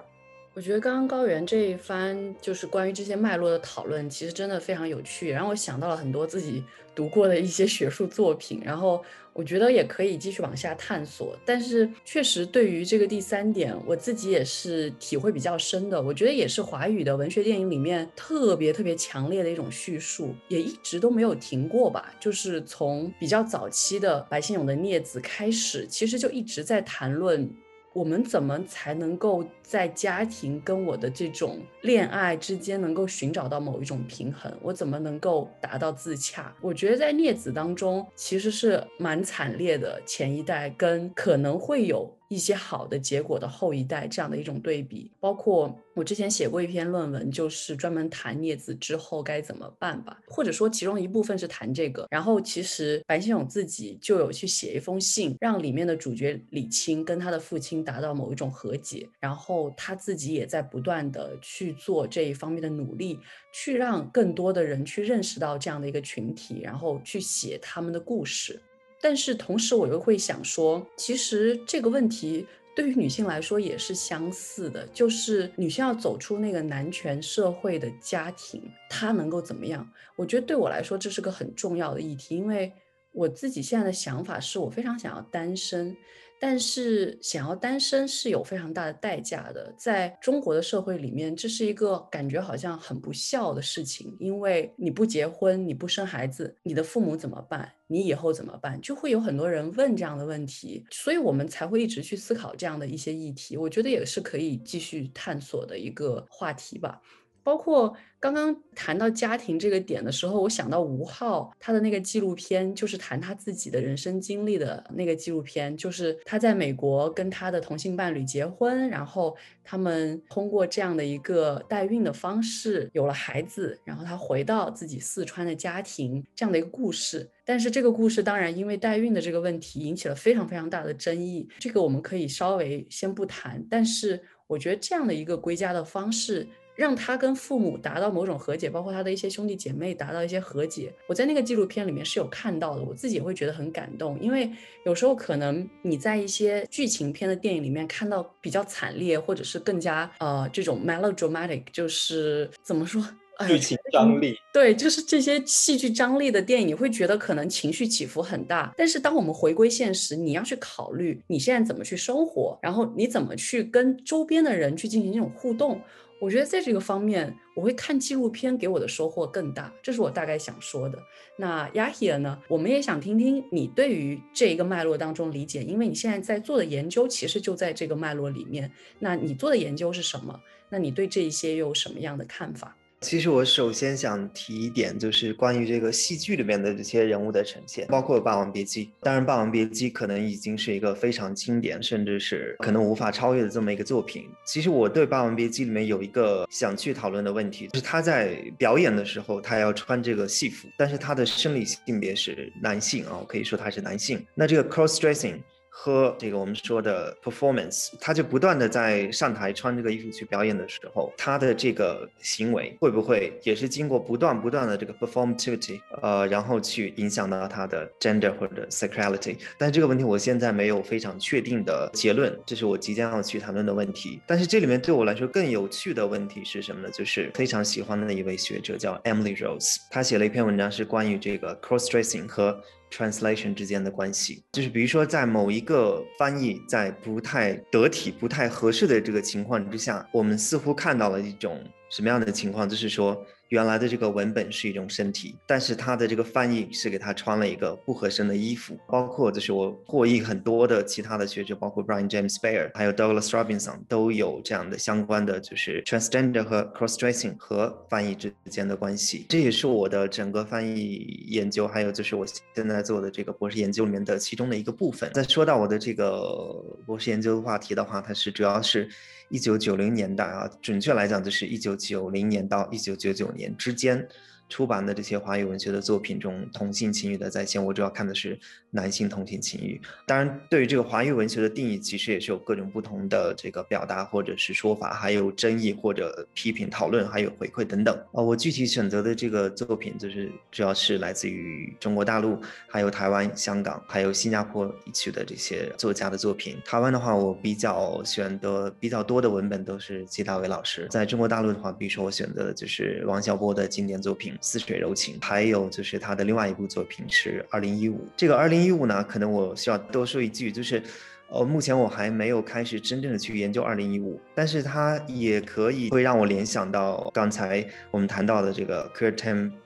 我觉得刚刚高原这一番就是关于这些脉络的讨论，其实真的非常有趣，让我想到了很多自己读过的一些学术作品，然后我觉得也可以继续往下探索。但是确实对于这个第三点，我自己也是体会比较深的。我觉得也是华语的文学电影里面特别特别强烈的一种叙述，也一直都没有停过吧。就是从比较早期的白先勇的《镊子》开始，其实就一直在谈论。我们怎么才能够在家庭跟我的这种恋爱之间能够寻找到某一种平衡？我怎么能够达到自洽？我觉得在镊子当中其实是蛮惨烈的，前一代跟可能会有。一些好的结果的后一代这样的一种对比，包括我之前写过一篇论文，就是专门谈镊子之后该怎么办吧，或者说其中一部分是谈这个。然后其实白先勇自己就有去写一封信，让里面的主角李青跟他的父亲达到某一种和解，然后他自己也在不断的去做这一方面的努力，去让更多的人去认识到这样的一个群体，然后去写他们的故事。但是同时，我又会想说，其实这个问题对于女性来说也是相似的，就是女性要走出那个男权社会的家庭，她能够怎么样？我觉得对我来说这是个很重要的议题，因为我自己现在的想法是我非常想要单身。但是想要单身是有非常大的代价的，在中国的社会里面，这是一个感觉好像很不孝的事情，因为你不结婚，你不生孩子，你的父母怎么办？你以后怎么办？就会有很多人问这样的问题，所以我们才会一直去思考这样的一些议题。我觉得也是可以继续探索的一个话题吧，包括。刚刚谈到家庭这个点的时候，我想到吴昊他的那个纪录片，就是谈他自己的人生经历的那个纪录片，就是他在美国跟他的同性伴侣结婚，然后他们通过这样的一个代孕的方式有了孩子，然后他回到自己四川的家庭这样的一个故事。但是这个故事当然因为代孕的这个问题引起了非常非常大的争议，这个我们可以稍微先不谈。但是我觉得这样的一个归家的方式。让他跟父母达到某种和解，包括他的一些兄弟姐妹达到一些和解。我在那个纪录片里面是有看到的，我自己也会觉得很感动。因为有时候可能你在一些剧情片的电影里面看到比较惨烈，或者是更加呃这种 melodramatic，就是怎么说？剧情张力。对，就是这些戏剧张力的电影，你会觉得可能情绪起伏很大。但是当我们回归现实，你要去考虑你现在怎么去生活，然后你怎么去跟周边的人去进行这种互动。我觉得在这个方面，我会看纪录片给我的收获更大，这是我大概想说的。那雅希尔呢？我们也想听听你对于这一个脉络当中理解，因为你现在在做的研究其实就在这个脉络里面。那你做的研究是什么？那你对这一些又有什么样的看法？其实我首先想提一点，就是关于这个戏剧里面的这些人物的呈现，包括《霸王别姬》。当然，《霸王别姬》可能已经是一个非常经典，甚至是可能无法超越的这么一个作品。其实我对《霸王别姬》里面有一个想去讨论的问题，就是他在表演的时候，他要穿这个戏服，但是他的生理性别是男性啊，可以说他是男性。那这个 cross dressing。和这个我们说的 performance，他就不断的在上台穿这个衣服去表演的时候，他的这个行为会不会也是经过不断不断的这个 performativity，呃，然后去影响到他的 gender 或者 sexuality？但是这个问题我现在没有非常确定的结论，这是我即将要去谈论的问题。但是这里面对我来说更有趣的问题是什么呢？就是非常喜欢的一位学者叫 Emily Rose，他写了一篇文章是关于这个 cross dressing 和 translation 之间的关系，就是比如说在某一个翻译在不太得体、不太合适的这个情况之下，我们似乎看到了一种什么样的情况？就是说原来的这个文本是一种身体，但是他的这个翻译是给他穿了一个不合身的衣服。包括就是我获益很多的其他的学者，包括 Brian James Bear，还有 Douglas Robinson 都有这样的相关的就是 transgender 和 cross dressing 和翻译之间的关系。这也是我的整个翻译研究，还有就是我现在做的这个博士研究里面的其中的一个部分。再说到我的这个博士研究的话题的话，它是主要是。一九九零年代啊，准确来讲就是一九九零年到一九九九年之间。出版的这些华语文学的作品中，同性情欲的再现，我主要看的是男性同性情欲。当然，对于这个华语文学的定义，其实也是有各种不同的这个表达或者是说法，还有争议或者批评、讨论，还有回馈等等。啊，我具体选择的这个作品，就是主要是来自于中国大陆、还有台湾、香港、还有新加坡地区的这些作家的作品。台湾的话，我比较选的比较多的文本都是季大伟老师。在中国大陆的话，比如说我选择的就是王小波的经典作品。似水柔情，还有就是他的另外一部作品是二零一五。这个二零一五呢，可能我需要多说一句，就是，呃，目前我还没有开始真正的去研究二零一五，但是它也可以会让我联想到刚才我们谈到的这个 queer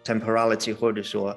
temporality，或者说。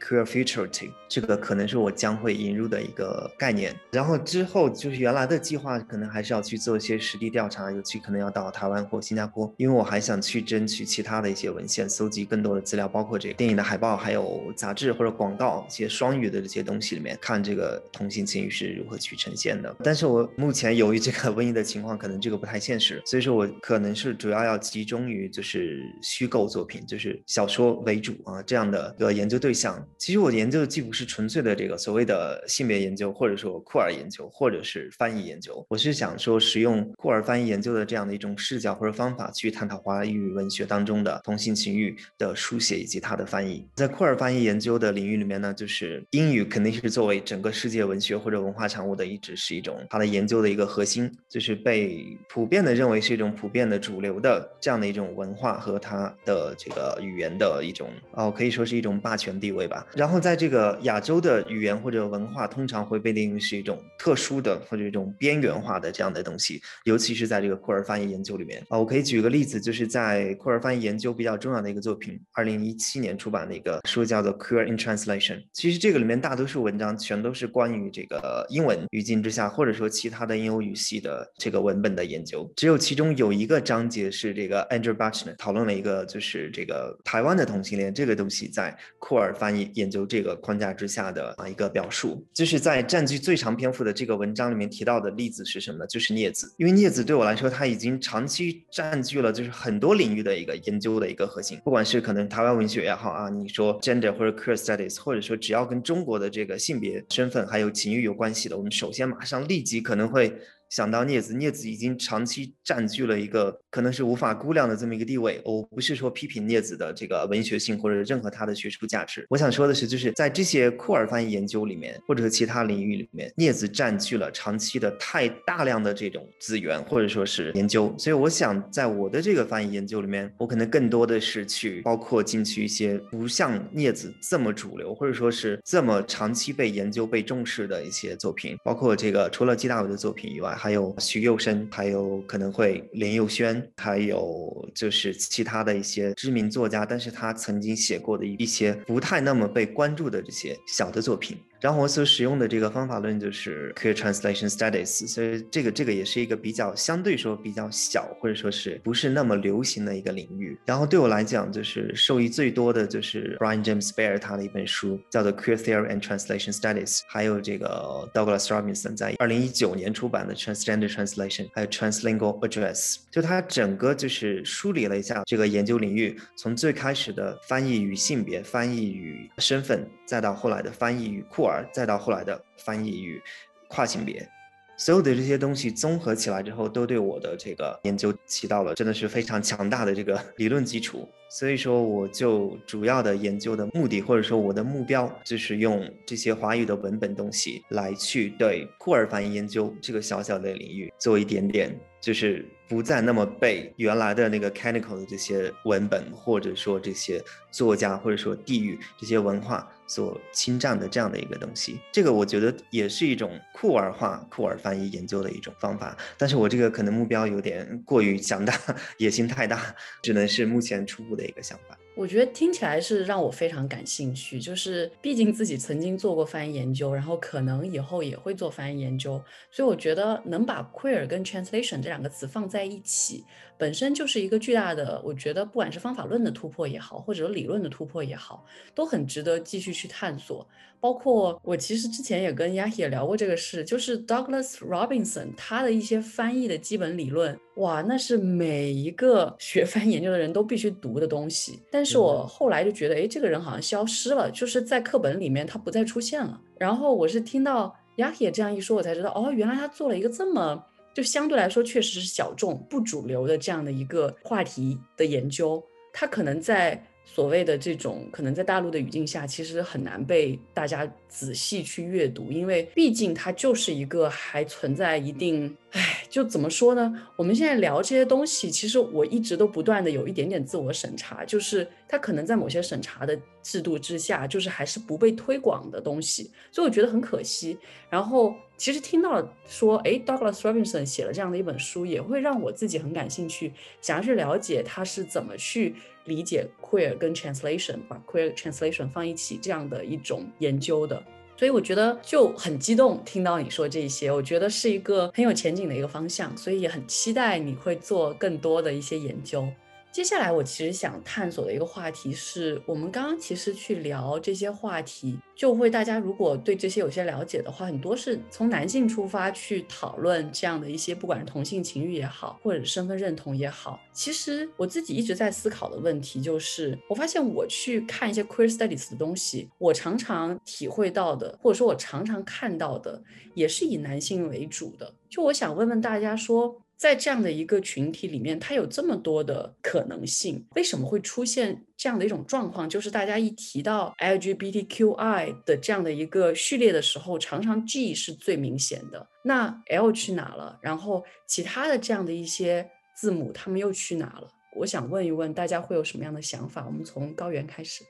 Queer futurity，这个可能是我将会引入的一个概念。然后之后就是原来的计划，可能还是要去做一些实地调查，尤其可能要到台湾或新加坡，因为我还想去争取其他的一些文献，搜集更多的资料，包括这个电影的海报，还有杂志或者广告一些双语的这些东西里面，看这个同性情侣是如何去呈现的。但是我目前由于这个 瘟疫的情况，可能这个不太现实，所以说我可能是主要要集中于就是虚构作品，就是小说为主啊这样的一个研究对象。其实我研究的既不是纯粹的这个所谓的性别研究，或者说库尔研究，或者是翻译研究。我是想说，使用库尔翻译研究的这样的一种视角或者方法，去探讨华语文学当中的同性情欲的书写以及它的翻译。在库尔翻译研究的领域里面呢，就是英语肯定是作为整个世界文学或者文化产物的一直是一种它的研究的一个核心，就是被普遍的认为是一种普遍的主流的这样的一种文化和它的这个语言的一种哦，可以说是一种霸权地位吧。然后在这个亚洲的语言或者文化，通常会被定义是一种特殊的或者一种边缘化的这样的东西，尤其是在这个库尔翻译研究里面啊，我可以举个例子，就是在库尔翻译研究比较重要的一个作品，二零一七年出版的一个书叫做《Queer in Translation》。其实这个里面大多数文章全都是关于这个英文语境之下，或者说其他的英欧语系的这个文本的研究。只有其中有一个章节是这个 Andrew Butchner 讨论了一个就是这个台湾的同性恋这个东西在库尔翻译。研究这个框架之下的啊一个表述，就是在占据最长篇幅的这个文章里面提到的例子是什么呢？就是镊子，因为镊子对我来说，它已经长期占据了就是很多领域的一个研究的一个核心，不管是可能台湾文学也好啊，你说 gender 或者 queer studies，或者说只要跟中国的这个性别身份还有情欲有关系的，我们首先马上立即可能会。想到镊子，镊子已经长期占据了一个可能是无法估量的这么一个地位。我不是说批评镊子的这个文学性或者任何它的学术价值，我想说的是，就是在这些库尔翻译研究里面，或者是其他领域里面，镊子占据了长期的太大量的这种资源，或者说是研究。所以我想在我的这个翻译研究里面，我可能更多的是去包括进去一些不像镊子这么主流，或者说是这么长期被研究、被重视的一些作品，包括这个除了季大伟的作品以外。还有徐佑生，还有可能会连佑轩，还有就是其他的一些知名作家，但是他曾经写过的一些不太那么被关注的这些小的作品。然后我所使用的这个方法论就是 Queer Translation Studies，所以这个这个也是一个比较相对说比较小或者说是不是那么流行的一个领域。然后对我来讲，就是受益最多的就是 Brian James Baer 他的一本书叫做 Queer Theory and Translation Studies，还有这个 Douglas Robinson 在二零一九年出版的 Transgender Translation，还有 Translingual Address，就他整个就是梳理了一下这个研究领域，从最开始的翻译与性别、翻译与身份，再到后来的翻译与酷儿。再到后来的翻译与跨性别，所有的这些东西综合起来之后，都对我的这个研究起到了真的是非常强大的这个理论基础。所以说，我就主要的研究的目的，或者说我的目标，就是用这些华语的文本东西来去对库尔翻译研究这个小小的领域做一点点。就是不再那么被原来的那个 canonical 的这些文本，或者说这些作家，或者说地域这些文化所侵占的这样的一个东西，这个我觉得也是一种库尔化、库尔翻译研究的一种方法。但是我这个可能目标有点过于强大，野心太大，只能是目前初步的一个想法。我觉得听起来是让我非常感兴趣，就是毕竟自己曾经做过翻译研究，然后可能以后也会做翻译研究，所以我觉得能把 queer 跟 translation 这两个词放在一起，本身就是一个巨大的，我觉得不管是方法论的突破也好，或者理论的突破也好，都很值得继续去探索。包括我其实之前也跟 Yahi 也聊过这个事，就是 Douglas Robinson 他的一些翻译的基本理论，哇，那是每一个学 翻译研究的人都必须读的东西。但是我后来就觉得，哎，这个人好像消失了，就是在课本里面他不再出现了。然后我是听到 Yahi 这样一说，我才知道，哦，原来他做了一个这么就相对来说确实是小众、不主流的这样的一个话题的研究，它可能在。所谓的这种可能在大陆的语境下，其实很难被大家仔细去阅读，因为毕竟它就是一个还存在一定，唉，就怎么说呢？我们现在聊这些东西，其实我一直都不断的有一点点自我审查，就是它可能在某些审查的制度之下，就是还是不被推广的东西，所以我觉得很可惜。然后其实听到说，哎，Douglas Robinson 写了这样的一本书，也会让我自己很感兴趣，想要去了解他是怎么去。理解 queer 跟 translation，把 queer translation 放一起这样的一种研究的，所以我觉得就很激动听到你说这些，我觉得是一个很有前景的一个方向，所以也很期待你会做更多的一些研究。接下来，我其实想探索的一个话题是，我们刚刚其实去聊这些话题，就会大家如果对这些有些了解的话，很多是从男性出发去讨论这样的一些，不管是同性情欲也好，或者身份认同也好。其实我自己一直在思考的问题就是，我发现我去看一些 queer studies 的东西，我常常体会到的，或者说我常常看到的，也是以男性为主的。就我想问问大家说。在这样的一个群体里面，它有这么多的可能性，为什么会出现这样的一种状况？就是大家一提到 LGBTQI 的这样的一个序列的时候，常常 G 是最明显的。那 L 去哪了？然后其他的这样的一些字母，他们又去哪了？我想问一问大家会有什么样的想法？我们从高原开始。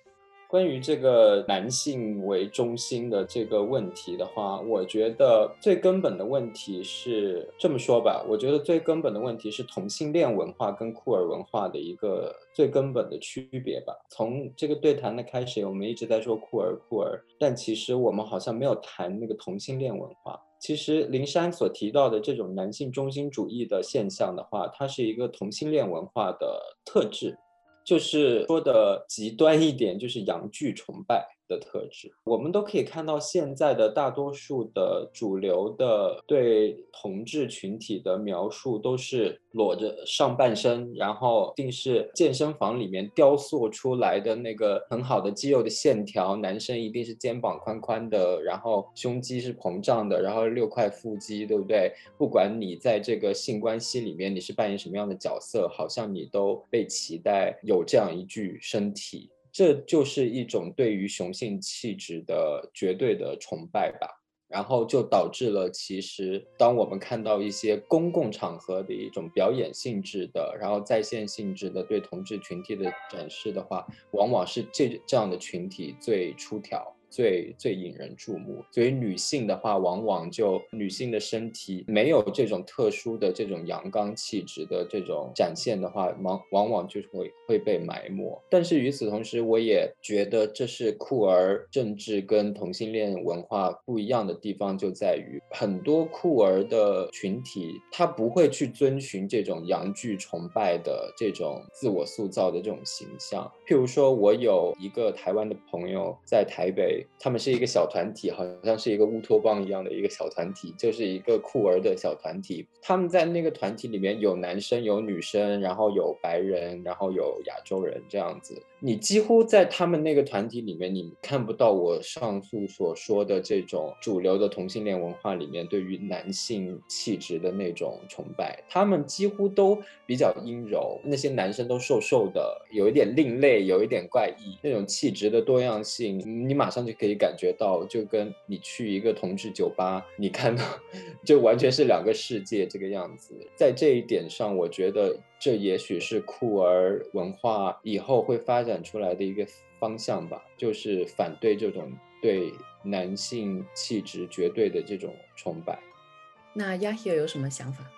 关于这个男性为中心的这个问题的话，我觉得最根本的问题是这么说吧，我觉得最根本的问题是同性恋文化跟酷儿文化的一个最根本的区别吧。从这个对谈的开始，我们一直在说酷儿酷儿，但其实我们好像没有谈那个同性恋文化。其实林珊所提到的这种男性中心主义的现象的话，它是一个同性恋文化的特质。就是说的极端一点，就是阳具崇拜。的特质，我们都可以看到，现在的大多数的主流的对同志群体的描述都是裸着上半身，然后定是健身房里面雕塑出来的那个很好的肌肉的线条，男生一定是肩膀宽宽的，然后胸肌是膨胀的，然后六块腹肌，对不对？不管你在这个性关系里面你是扮演什么样的角色，好像你都被期待有这样一具身体。这就是一种对于雄性气质的绝对的崇拜吧，然后就导致了，其实当我们看到一些公共场合的一种表演性质的，然后在线性质的对同志群体的展示的话，往往是这这样的群体最出挑。最最引人注目，所以女性的话，往往就女性的身体没有这种特殊的这种阳刚气质的这种展现的话，往往往就是会会被埋没。但是与此同时，我也觉得这是酷儿政治跟同性恋文化不一样的地方，就在于很多酷儿的群体，他不会去遵循这种阳具崇拜的这种自我塑造的这种形象。譬如说，我有一个台湾的朋友在台北。他们是一个小团体，好像是一个乌托邦一样的一个小团体，就是一个酷儿的小团体。他们在那个团体里面有男生有女生，然后有白人，然后有亚洲人这样子。你几乎在他们那个团体里面，你看不到我上述所说的这种主流的同性恋文化里面对于男性气质的那种崇拜。他们几乎都比较阴柔，那些男生都瘦瘦的，有一点另类，有一点怪异，那种气质的多样性，你马上就可以感觉到，就跟你去一个同志酒吧，你看到就完全是两个世界这个样子。在这一点上，我觉得。这也许是酷儿文化以后会发展出来的一个方向吧，就是反对这种对男性气质绝对的这种崇拜。那 Yahia 有什么想法？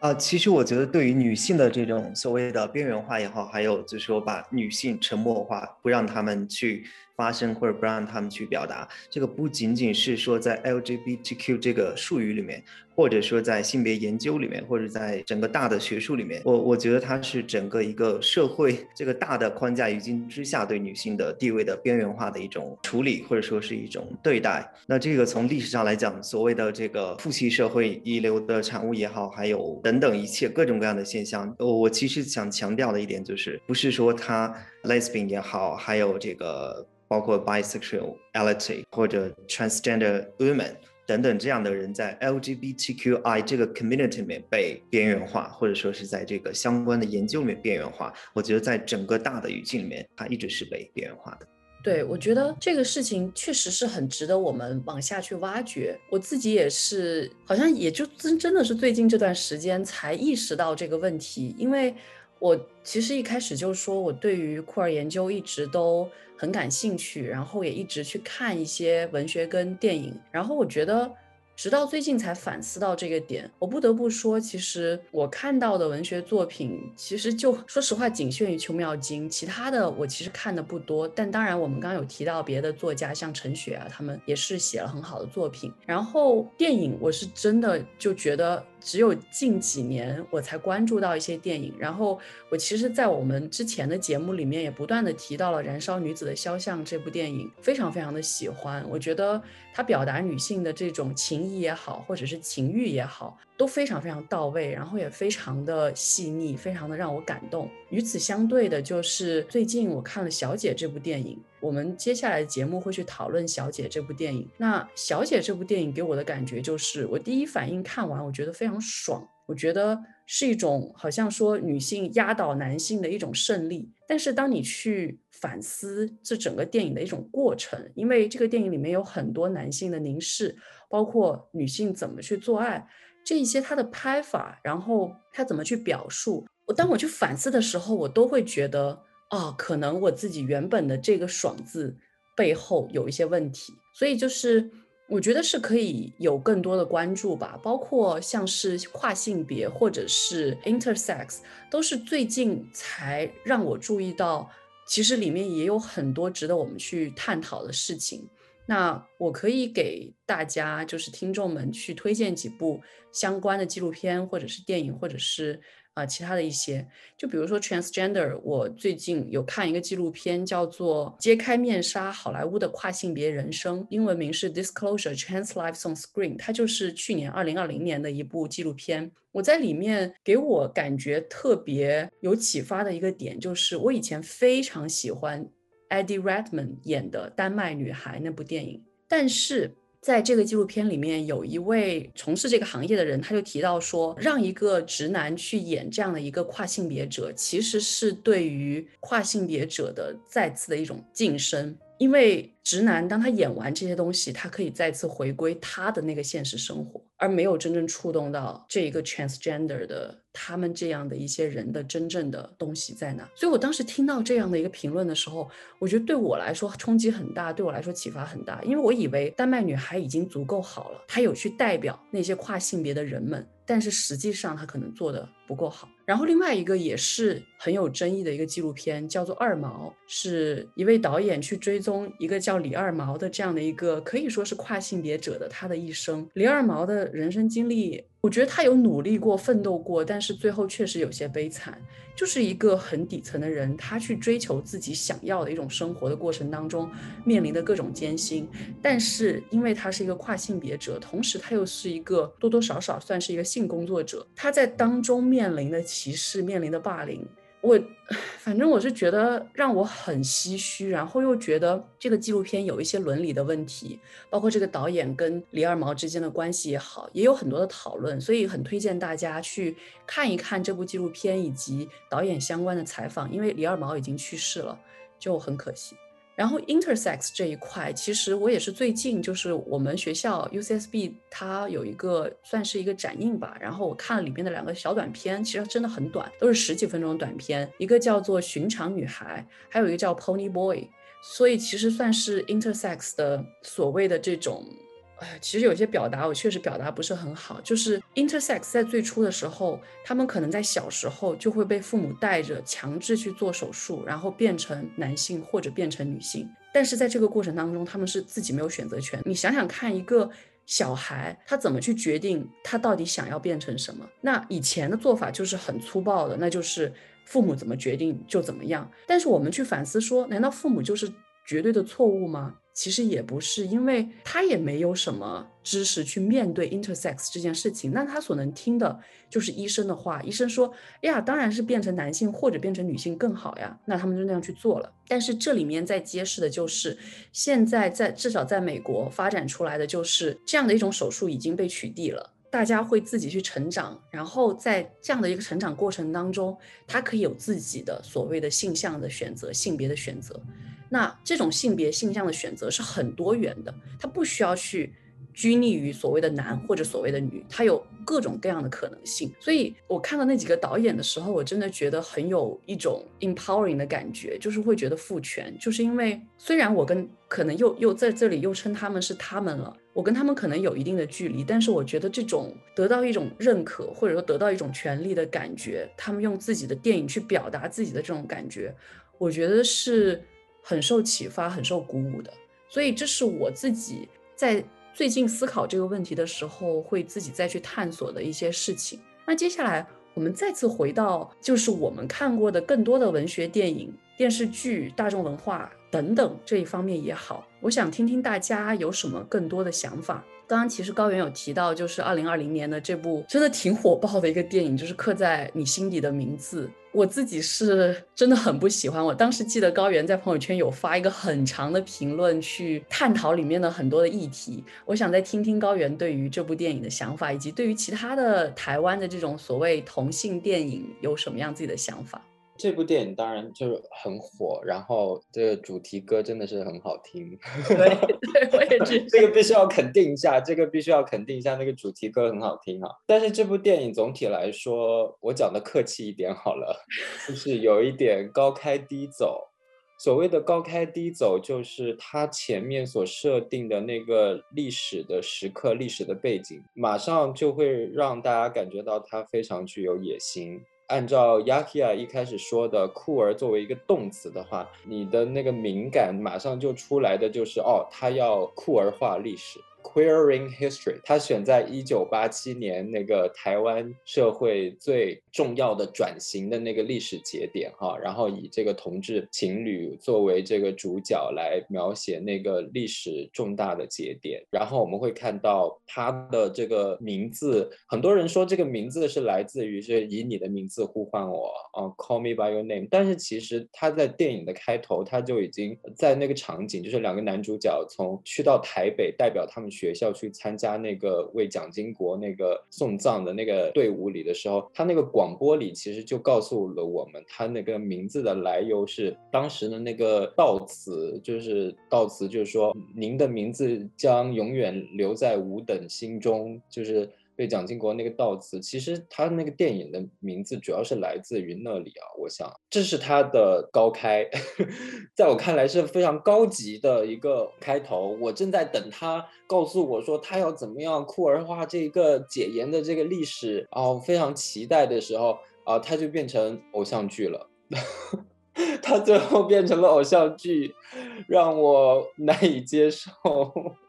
啊，其实我觉得对于女性的这种所谓的边缘化也好，还有就是说把女性沉默化，不让她们去。发声或者不让他们去表达，这个不仅仅是说在 LGBTQ 这个术语里面，或者说在性别研究里面，或者在整个大的学术里面，我我觉得它是整个一个社会这个大的框架语境之下对女性的地位的边缘化的一种处理，或者说是一种对待。那这个从历史上来讲，所谓的这个父系社会遗留的产物也好，还有等等一切各种各样的现象，我我其实想强调的一点就是，不是说它 lesbian 也好，还有这个。包括 bisexuality 或者 transgender women 等等这样的人在 LGBTQI 这个 community 里面被边缘化，或者说是在这个相关的研究里面边缘化。我觉得在整个大的语境里面，它一直是被边缘化的。对，我觉得这个事情确实是很值得我们往下去挖掘。我自己也是，好像也就真真的是最近这段时间才意识到这个问题，因为。我其实一开始就说，我对于库尔研究一直都很感兴趣，然后也一直去看一些文学跟电影，然后我觉得。直到最近才反思到这个点，我不得不说，其实我看到的文学作品，其实就说实话仅限于邱妙经，其他的我其实看的不多。但当然，我们刚刚有提到别的作家，像陈雪啊，他们也是写了很好的作品。然后电影，我是真的就觉得只有近几年我才关注到一些电影。然后我其实，在我们之前的节目里面也不断的提到了《燃烧女子的肖像》这部电影，非常非常的喜欢。我觉得它表达女性的这种情谊。也好，或者是情欲也好，都非常非常到位，然后也非常的细腻，非常的让我感动。与此相对的，就是最近我看了《小姐》这部电影，我们接下来的节目会去讨论《小姐》这部电影。那《小姐》这部电影给我的感觉就是，我第一反应看完，我觉得非常爽，我觉得是一种好像说女性压倒男性的一种胜利。但是当你去反思这整个电影的一种过程，因为这个电影里面有很多男性的凝视。包括女性怎么去做爱，这一些他的拍法，然后他怎么去表述，我当我去反思的时候，我都会觉得，哦，可能我自己原本的这个“爽”字背后有一些问题，所以就是我觉得是可以有更多的关注吧。包括像是跨性别或者是 intersex，都是最近才让我注意到，其实里面也有很多值得我们去探讨的事情。那我可以给大家，就是听众们去推荐几部相关的纪录片，或者是电影，或者是啊其他的一些。就比如说 transgender，我最近有看一个纪录片，叫做《揭开面纱：好莱坞的跨性别人生》，英文名是 Disclosure: Trans Lives on Screen。它就是去年二零二零年的一部纪录片。我在里面给我感觉特别有启发的一个点，就是我以前非常喜欢。Eddie Redman 演的《丹麦女孩》那部电影，但是在这个纪录片里面，有一位从事这个行业的人，他就提到说，让一个直男去演这样的一个跨性别者，其实是对于跨性别者的再次的一种晋升。因为直男当他演完这些东西，他可以再次回归他的那个现实生活，而没有真正触动到这一个 transgender 的他们这样的一些人的真正的东西在哪。所以我当时听到这样的一个评论的时候，我觉得对我来说冲击很大，对我来说启发很大，因为我以为丹麦女孩已经足够好了，她有去代表那些跨性别的人们。但是实际上他可能做的不够好。然后另外一个也是很有争议的一个纪录片，叫做《二毛》，是一位导演去追踪一个叫李二毛的这样的一个可以说是跨性别者的他的一生。李二毛的人生经历。我觉得他有努力过、奋斗过，但是最后确实有些悲惨。就是一个很底层的人，他去追求自己想要的一种生活的过程当中，面临的各种艰辛。但是因为他是一个跨性别者，同时他又是一个多多少少算是一个性工作者，他在当中面临的歧视、面临的霸凌。我反正我是觉得让我很唏嘘，然后又觉得这个纪录片有一些伦理的问题，包括这个导演跟李二毛之间的关系也好，也有很多的讨论，所以很推荐大家去看一看这部纪录片以及导演相关的采访，因为李二毛已经去世了，就很可惜。然后 intersex 这一块，其实我也是最近，就是我们学校 UCSB 它有一个算是一个展映吧，然后我看了里面的两个小短片，其实真的很短，都是十几分钟短片，一个叫做《寻常女孩》，还有一个叫 Pony Boy，所以其实算是 intersex 的所谓的这种哎，其实有些表达我确实表达不是很好。就是 intersex 在最初的时候，他们可能在小时候就会被父母带着强制去做手术，然后变成男性或者变成女性。但是在这个过程当中，他们是自己没有选择权。你想想看，一个小孩他怎么去决定他到底想要变成什么？那以前的做法就是很粗暴的，那就是父母怎么决定就怎么样。但是我们去反思说，难道父母就是绝对的错误吗？其实也不是，因为他也没有什么知识去面对 intersex 这件事情，那他所能听的就是医生的话。医生说：“哎呀，当然是变成男性或者变成女性更好呀。”那他们就那样去做了。但是这里面在揭示的就是，现在在至少在美国发展出来的就是这样的一种手术已经被取缔了，大家会自己去成长，然后在这样的一个成长过程当中，他可以有自己的所谓的性向的选择、性别的选择。那这种性别性向的选择是很多元的，它不需要去拘泥于所谓的男或者所谓的女，它有各种各样的可能性。所以我看到那几个导演的时候，我真的觉得很有一种 empowering 的感觉，就是会觉得父权，就是因为虽然我跟可能又又在这里又称他们是他们了，我跟他们可能有一定的距离，但是我觉得这种得到一种认可或者说得到一种权利的感觉，他们用自己的电影去表达自己的这种感觉，我觉得是。很受启发，很受鼓舞的，所以这是我自己在最近思考这个问题的时候，会自己再去探索的一些事情。那接下来我们再次回到，就是我们看过的更多的文学、电影、电视剧、大众文化等等这一方面也好，我想听听大家有什么更多的想法。刚刚其实高原有提到，就是二零二零年的这部真的挺火爆的一个电影，就是刻在你心底的名字。我自己是真的很不喜欢。我当时记得高原在朋友圈有发一个很长的评论，去探讨里面的很多的议题。我想再听听高原对于这部电影的想法，以及对于其他的台湾的这种所谓同性电影有什么样自己的想法。这部电影当然就是很火，然后这个主题歌真的是很好听。对，我也觉得 这个必须要肯定一下，这个必须要肯定一下，那个主题歌很好听啊。但是这部电影总体来说，我讲的客气一点好了，就是有一点高开低走。所谓的高开低走，就是它前面所设定的那个历史的时刻、历史的背景，马上就会让大家感觉到它非常具有野心。按照 Yakia 一开始说的，酷儿作为一个动词的话，你的那个敏感马上就出来的就是哦，他要酷儿化历史。Queering history，他选在一九八七年那个台湾社会最重要的转型的那个历史节点哈，然后以这个同志情侣作为这个主角来描写那个历史重大的节点，然后我们会看到他的这个名字，很多人说这个名字是来自于是以你的名字呼唤我啊，Call me by your name，但是其实他在电影的开头他就已经在那个场景，就是两个男主角从去到台北代表他们。学校去参加那个为蒋经国那个送葬的那个队伍里的时候，他那个广播里其实就告诉了我们，他那个名字的来由是当时的那个悼词，就是悼词，就是说您的名字将永远留在吾等心中，就是。对蒋经国那个悼词，其实他那个电影的名字主要是来自于那里啊。我想这是他的高开，在我看来是非常高级的一个开头。我正在等他告诉我说他要怎么样酷儿化这个解严的这个历史啊，非常期待的时候啊，他就变成偶像剧了。他最后变成了偶像剧，让我难以接受，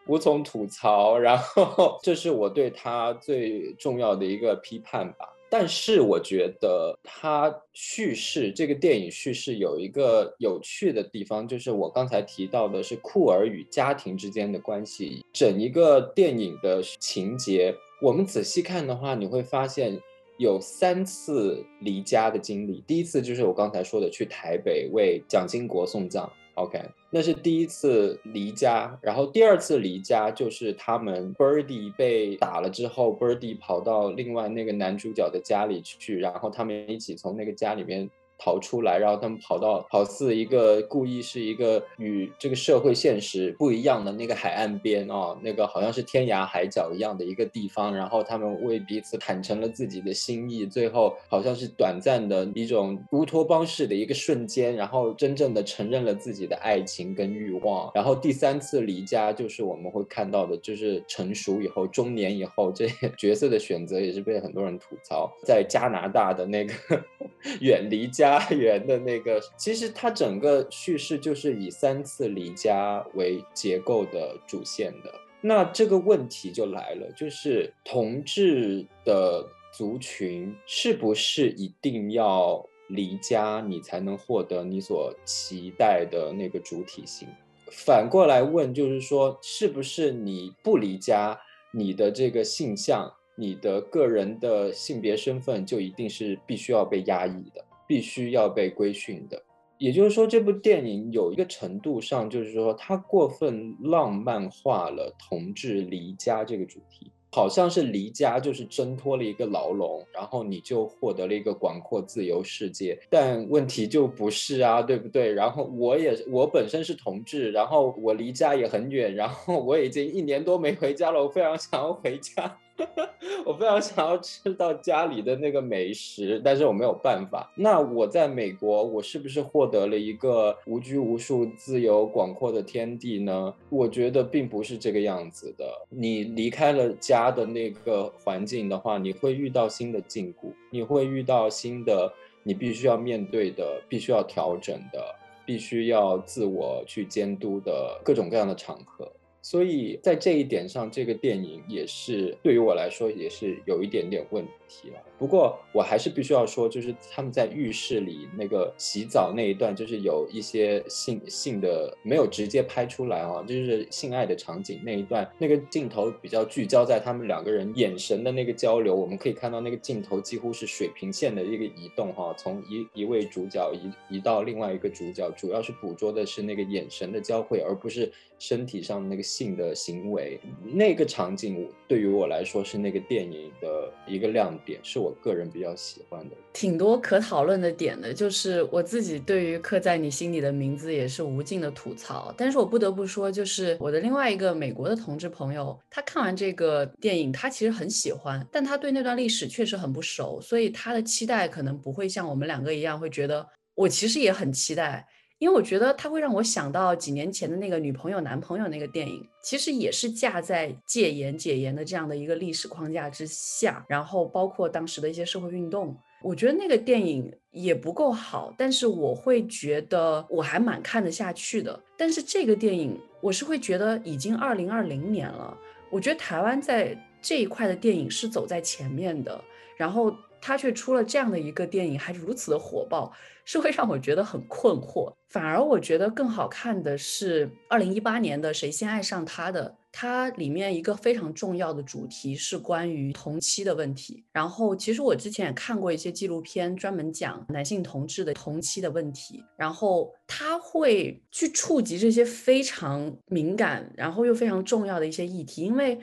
无从吐槽。然后，这是我对他最重要的一个批判吧。但是，我觉得他叙事这个电影叙事有一个有趣的地方，就是我刚才提到的是酷儿与家庭之间的关系。整一个电影的情节，我们仔细看的话，你会发现。有三次离家的经历，第一次就是我刚才说的去台北为蒋经国送葬，OK，那是第一次离家。然后第二次离家就是他们 Birdy 被打了之后，Birdy 跑到另外那个男主角的家里去，然后他们一起从那个家里面逃出来，然后他们跑到好似一个故意是一个与这个社会现实不一样的那个海岸边啊，那个好像是天涯海角一样的一个地方，然后他们为彼此坦诚了自己的心意，最后好像是短暂的一种乌托邦式的一个瞬间，然后真正的承认了自己的爱情跟欲望，然后第三次离家就是我们会看到的，就是成熟以后、中年以后这些角色的选择也是被很多人吐槽，在加拿大的那个 远离家家园的那个，其实它整个叙事就是以三次离家为结构的主线的。那这个问题就来了，就是同志的族群是不是一定要离家，你才能获得你所期待的那个主体性？反过来问，就是说，是不是你不离家，你的这个性向？你的个人的性别身份就一定是必须要被压抑的，必须要被规训的。也就是说，这部电影有一个程度上，就是说它过分浪漫化了同志离家这个主题，好像是离家就是挣脱了一个牢笼，然后你就获得了一个广阔自由世界。但问题就不是啊，对不对？然后我也我本身是同志，然后我离家也很远，然后我已经一年多没回家了，我非常想要回家。我非常想要吃到家里的那个美食，但是我没有办法。那我在美国，我是不是获得了一个无拘无束、自由广阔的天地呢？我觉得并不是这个样子的。你离开了家的那个环境的话，你会遇到新的禁锢，你会遇到新的你必须要面对的、必须要调整的、必须要自我去监督的各种各样的场合。所以在这一点上，这个电影也是对于我来说也是有一点点问题了。不过我还是必须要说，就是他们在浴室里那个洗澡那一段，就是有一些性性的没有直接拍出来啊，就是性爱的场景那一段，那个镜头比较聚焦在他们两个人眼神的那个交流，我们可以看到那个镜头几乎是水平线的一个移动哈，从一一位主角移移到另外一个主角，主要是捕捉的是那个眼神的交汇，而不是身体上那个性的行为。那个场景对于我来说是那个电影的一个亮点，是我。个人比较喜欢的，挺多可讨论的点的，就是我自己对于刻在你心里的名字也是无尽的吐槽。但是我不得不说，就是我的另外一个美国的同志朋友，他看完这个电影，他其实很喜欢，但他对那段历史确实很不熟，所以他的期待可能不会像我们两个一样，会觉得我其实也很期待。因为我觉得它会让我想到几年前的那个女朋友男朋友那个电影，其实也是架在戒严解严的这样的一个历史框架之下，然后包括当时的一些社会运动，我觉得那个电影也不够好，但是我会觉得我还蛮看得下去的。但是这个电影，我是会觉得已经二零二零年了，我觉得台湾在这一块的电影是走在前面的，然后。他却出了这样的一个电影，还如此的火爆，是会让我觉得很困惑。反而我觉得更好看的是二零一八年的《谁先爱上他》的，它里面一个非常重要的主题是关于同妻的问题。然后其实我之前也看过一些纪录片，专门讲男性同志的同妻的问题。然后他会去触及这些非常敏感，然后又非常重要的一些议题，因为。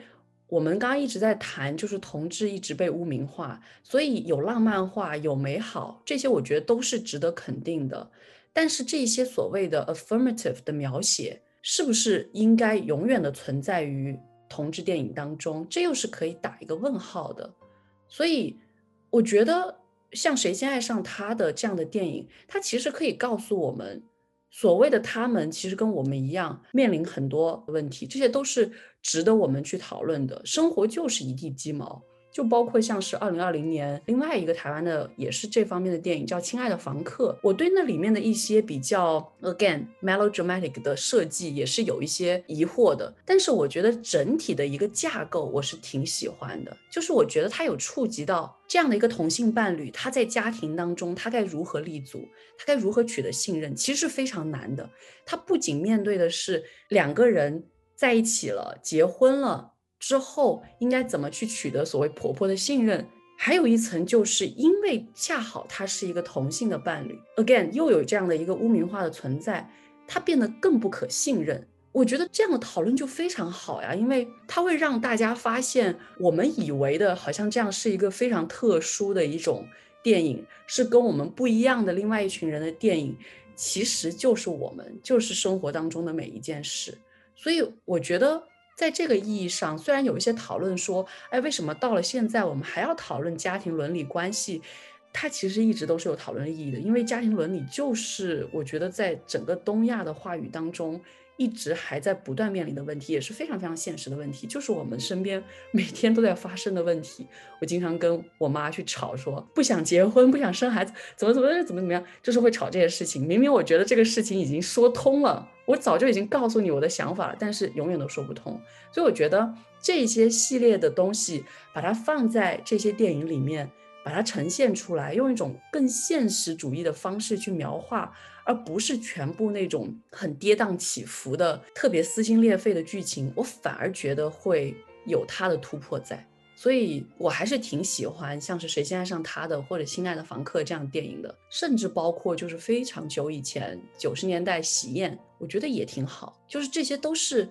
我们刚刚一直在谈，就是同志一直被污名化，所以有浪漫化，有美好，这些我觉得都是值得肯定的。但是这些所谓的 affirmative 的描写，是不是应该永远的存在于同志电影当中？这又是可以打一个问号的。所以我觉得，像《谁先爱上他》的这样的电影，它其实可以告诉我们。所谓的他们其实跟我们一样面临很多问题，这些都是值得我们去讨论的。生活就是一地鸡毛。就包括像是二零二零年另外一个台湾的也是这方面的电影叫《亲爱的房客》，我对那里面的一些比较 again melodramatic 的设计也是有一些疑惑的。但是我觉得整体的一个架构我是挺喜欢的，就是我觉得它有触及到这样的一个同性伴侣，他在家庭当中他该如何立足，他该如何取得信任，其实是非常难的。他不仅面对的是两个人在一起了，结婚了。之后应该怎么去取得所谓婆婆的信任？还有一层，就是因为恰好他是一个同性的伴侣，again 又有这样的一个污名化的存在，他变得更不可信任。我觉得这样的讨论就非常好呀，因为它会让大家发现，我们以为的好像这样是一个非常特殊的一种电影，是跟我们不一样的另外一群人的电影，其实就是我们，就是生活当中的每一件事。所以我觉得，在这个意义上，虽然有一些讨论说，哎，为什么到了现在我们还要讨论家庭伦理关系？它其实一直都是有讨论意义的，因为家庭伦理就是我觉得在整个东亚的话语当中。一直还在不断面临的问题，也是非常非常现实的问题，就是我们身边 每天都在发生的问题。我经常跟我妈去吵，说不想结婚，不想生孩子，怎么怎么怎么怎么样，就是会吵这些事情。明明我觉得这个事情已经说通了，我早就已经告诉你我的想法了，但是永远都说不通。所以我觉得这些系列的东西，把它放在这些电影里面，把它呈现出来，用一种更现实主义的方式去描画。而不是全部那种很跌宕起伏的、特别撕心裂肺的剧情，我反而觉得会有它的突破在，所以我还是挺喜欢像是谁先爱上他的或者亲爱的房客这样电影的，甚至包括就是非常久以前九十年代喜宴，我觉得也挺好，就是这些都是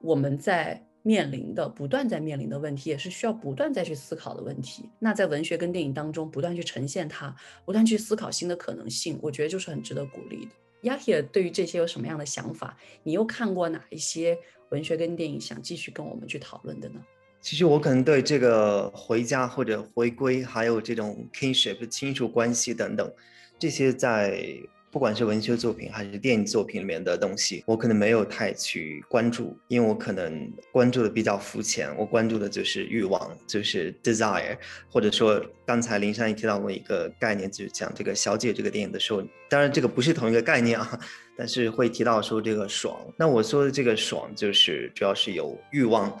我们在。面临的不断在面临的问题，也是需要不断再去思考的问题。那在文学跟电影当中，不断去呈现它，不断去思考新的可能性，我觉得就是很值得鼓励的。亚铁对于这些有什么样的想法？你又看过哪一些文学跟电影，想继续跟我们去讨论的呢？其实我可能对这个回家或者回归，还有这种 kinship 亲属关系等等，这些在。不管是文学作品还是电影作品里面的东西，我可能没有太去关注，因为我可能关注的比较肤浅。我关注的就是欲望，就是 desire，或者说刚才林珊也提到过一个概念，就是讲这个小姐这个电影的时候，当然这个不是同一个概念啊，但是会提到说这个爽。那我说的这个爽，就是主要是有欲望，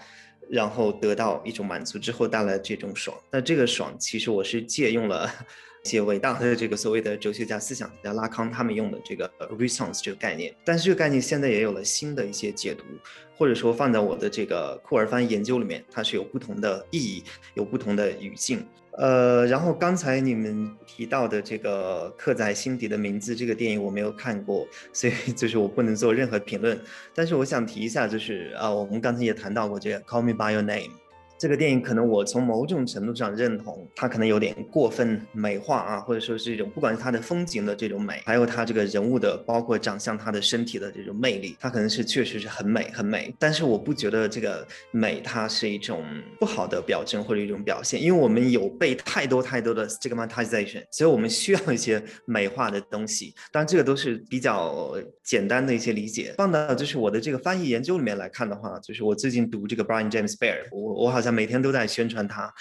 然后得到一种满足之后带来这种爽。那这个爽，其实我是借用了。一些伟大的这个所谓的哲学家、思想家拉康他们用的这个 response 这个概念，但是这个概念现在也有了新的一些解读，或者说放在我的这个库尔翻研究里面，它是有不同的意义，有不同的语境。呃，然后刚才你们提到的这个刻在心底的名字这个电影我没有看过，所以 就是我不能做任何评论。但是我想提一下，就是啊，我们刚才也谈到过这个 Call Me by Your Name。这个电影可能我从某种程度上认同，它可能有点过分美化啊，或者说是一种不管是它的风景的这种美，还有它这个人物的包括长相、它的身体的这种魅力，它可能是确实是很美很美。但是我不觉得这个美它是一种不好的表征或者一种表现，因为我们有被太多太多的 stigmatization，所以我们需要一些美化的东西。当然这个都是比较简单的一些理解。放到就是我的这个翻译研究里面来看的话，就是我最近读这个 Brian James Bear，我我好像。每天都在宣传他，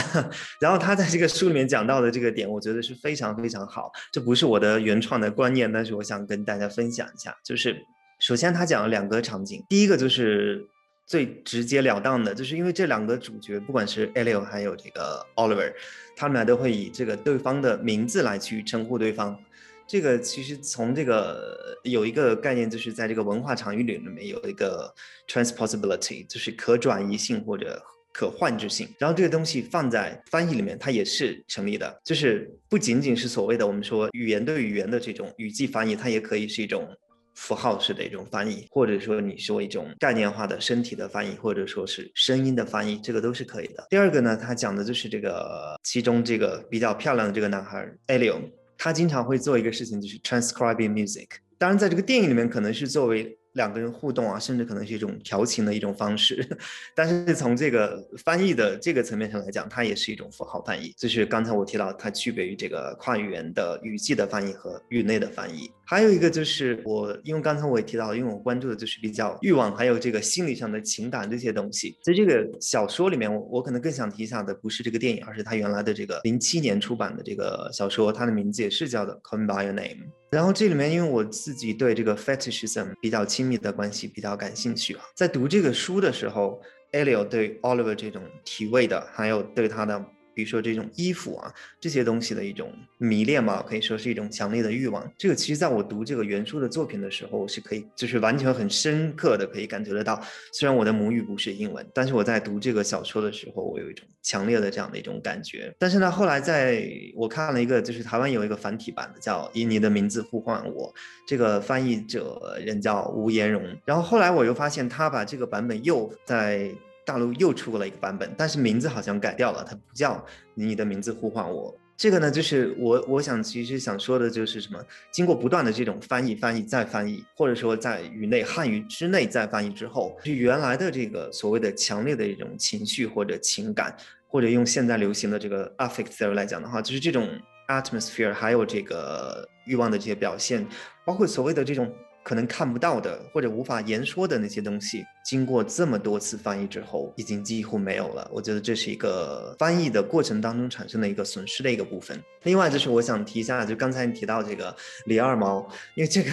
然后他在这个书里面讲到的这个点，我觉得是非常非常好。这不是我的原创的观念，但是我想跟大家分享一下。就是首先他讲了两个场景，第一个就是最直截了当的，就是因为这两个主角，不管是 Elio 还有这个 Oliver，他们俩都会以这个对方的名字来去称呼对方。这个其实从这个有一个概念，就是在这个文化场域里面有一个 transposability，就是可转移性或者。可换置性，然后这个东西放在翻译里面，它也是成立的。就是不仅仅是所谓的我们说语言对语言的这种语句翻译，它也可以是一种符号式的一种翻译，或者说你说一种概念化的身体的翻译，或者说是声音的翻译，这个都是可以的。第二个呢，他讲的就是这个其中这个比较漂亮的这个男孩 Elio，他经常会做一个事情，就是 transcribing music。当然，在这个电影里面，可能是作为。两个人互动啊，甚至可能是一种调情的一种方式，但是从这个翻译的这个层面上来讲，它也是一种符号翻译。就是刚才我提到，它区别于这个跨语言的语句的翻译和语内的翻译。还有一个就是我，因为刚才我也提到，因为我关注的就是比较欲望，还有这个心理上的情感这些东西。在这个小说里面，我我可能更想提一下的不是这个电影，而是他原来的这个零七年出版的这个小说，它的名字也是叫的《Call Me by Your Name》。然后这里面，因为我自己对这个 fetishism 比较亲密的关系比较感兴趣啊，在读这个书的时候，Alio 对 Oliver 这种体味的，还有对他的。比如说这种衣服啊，这些东西的一种迷恋嘛，可以说是一种强烈的欲望。这个其实在我读这个原书的作品的时候，是可以就是完全很深刻的可以感觉得到。虽然我的母语不是英文，但是我在读这个小说的时候，我有一种强烈的这样的一种感觉。但是呢，后来在我看了一个，就是台湾有一个繁体版的，叫《以你的名字呼唤我》，这个翻译者人叫吴延荣。然后后来我又发现他把这个版本又在。大陆又出了一个版本，但是名字好像改掉了，它不叫你的名字呼唤我。这个呢，就是我我想其实想说的就是什么？经过不断的这种翻译、翻译再翻译，或者说在语内汉语之内再翻译之后，就原来的这个所谓的强烈的一种情绪或者情感，或者用现在流行的这个 affect theory 来讲的话，就是这种 atmosphere，还有这个欲望的这些表现，包括所谓的这种。可能看不到的或者无法言说的那些东西，经过这么多次翻译之后，已经几乎没有了。我觉得这是一个翻译的过程当中产生的一个损失的一个部分。另外就是我想提一下，就刚才你提到这个李二毛，因为这个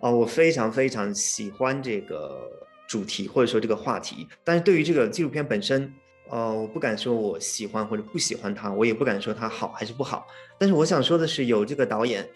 啊，我非常非常喜欢这个主题或者说这个话题，但是对于这个纪录片本身，呃，我不敢说我喜欢或者不喜欢它，我也不敢说它好还是不好。但是我想说的是，有这个导演，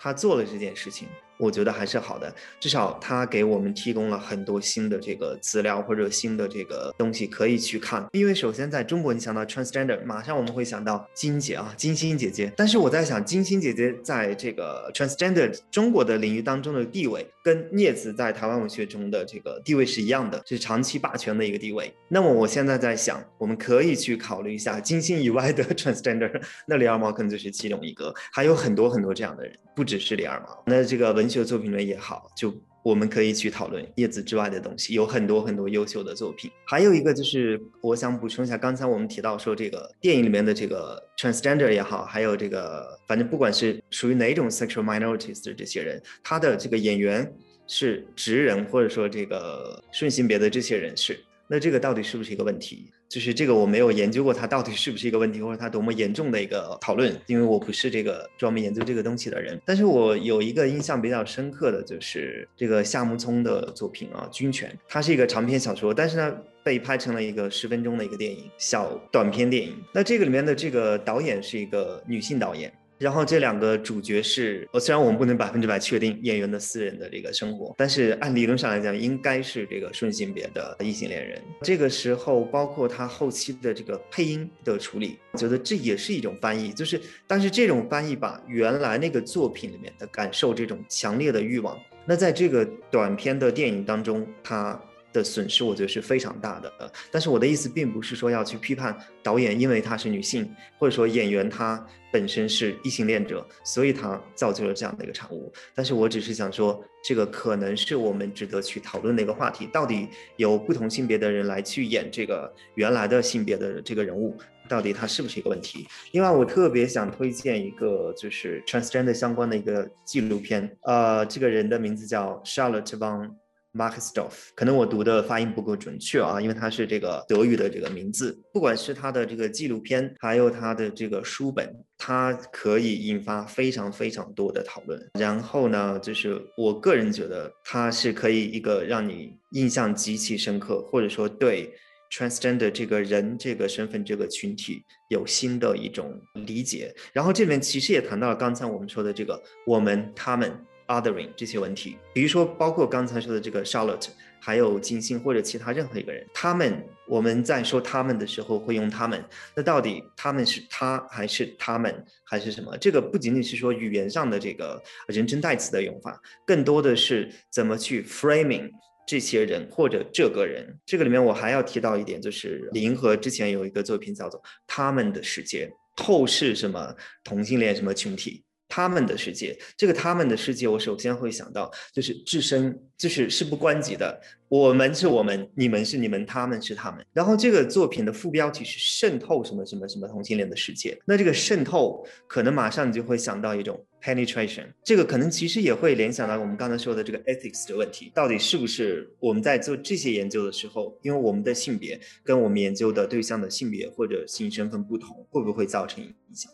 他做了这件事情。我觉得还是好的，至少他给我们提供了很多新的这个资料或者新的这个东西可以去看。因为首先在中国，你想到 transgender，马上我们会想到金姐啊，金星姐姐。但是我在想，金星姐姐在这个 transgender 中国的领域当中的地位，跟镊子在台湾文学中的这个地位是一样的，是长期霸权的一个地位。那么我现在在想，我们可以去考虑一下金星以外的 transgender，那李二毛可能就是其中一个，还有很多很多这样的人，不只是李二毛。那这个文。文学作品论也好，就我们可以去讨论叶子之外的东西，有很多很多优秀的作品。还有一个就是，我想补充一下，刚才我们提到说这个电影里面的这个 transgender 也好，还有这个反正不管是属于哪种 sexual minorities 的这些人，他的这个演员是直人，或者说这个顺性别的这些人士，那这个到底是不是一个问题？就是这个我没有研究过，它到底是不是一个问题，或者它多么严重的一个讨论，因为我不是这个专门研究这个东西的人。但是我有一个印象比较深刻的就是这个夏木聪的作品啊，《军犬》，它是一个长篇小说，但是呢被拍成了一个十分钟的一个电影，小短片电影。那这个里面的这个导演是一个女性导演。然后这两个主角是，虽然我们不能百分之百确定演员的私人的这个生活，但是按理论上来讲，应该是这个顺性别的异性恋人。这个时候，包括他后期的这个配音的处理，觉得这也是一种翻译，就是，但是这种翻译把原来那个作品里面的感受，这种强烈的欲望，那在这个短片的电影当中，他。的损失，我觉得是非常大的。呃，但是我的意思并不是说要去批判导演，因为她是女性，或者说演员她本身是异性恋者，所以她造就了这样的一个产物。但是我只是想说，这个可能是我们值得去讨论的一个话题：到底有不同性别的人来去演这个原来的性别的这个人物，到底它是不是一个问题？另外，我特别想推荐一个就是 transgender 相关的一个纪录片，呃，这个人的名字叫 Charlotte von。M a r k s d o f f 可能我读的发音不够准确啊，因为它是这个德语的这个名字。不管是他的这个纪录片，还有他的这个书本，它可以引发非常非常多的讨论。然后呢，就是我个人觉得它是可以一个让你印象极其深刻，或者说对 transgender 这个人这个身份这个群体有新的一种理解。然后这里面其实也谈到了刚才我们说的这个我们他们。Othering 这些问题，比如说包括刚才说的这个 Charlotte，还有金星或者其他任何一个人，他们我们在说他们的时候会用他们，那到底他们是他还是他们还是什么？这个不仅仅是说语言上的这个人称代词的用法，更多的是怎么去 framing 这些人或者这个人。这个里面我还要提到一点，就是李银河之前有一个作品叫做《他们的世界》，透视什么同性恋什么群体。他们的世界，这个他们的世界，我首先会想到就是置身，就是事不关己的。我们是我们，你们是你们，他们是他们。然后这个作品的副标题是渗透什么什么什么同性恋的世界。那这个渗透，可能马上你就会想到一种 penetration，这个可能其实也会联想到我们刚才说的这个 ethics 的问题，到底是不是我们在做这些研究的时候，因为我们的性别跟我们研究的对象的性别或者性身份不同，会不会造成影响？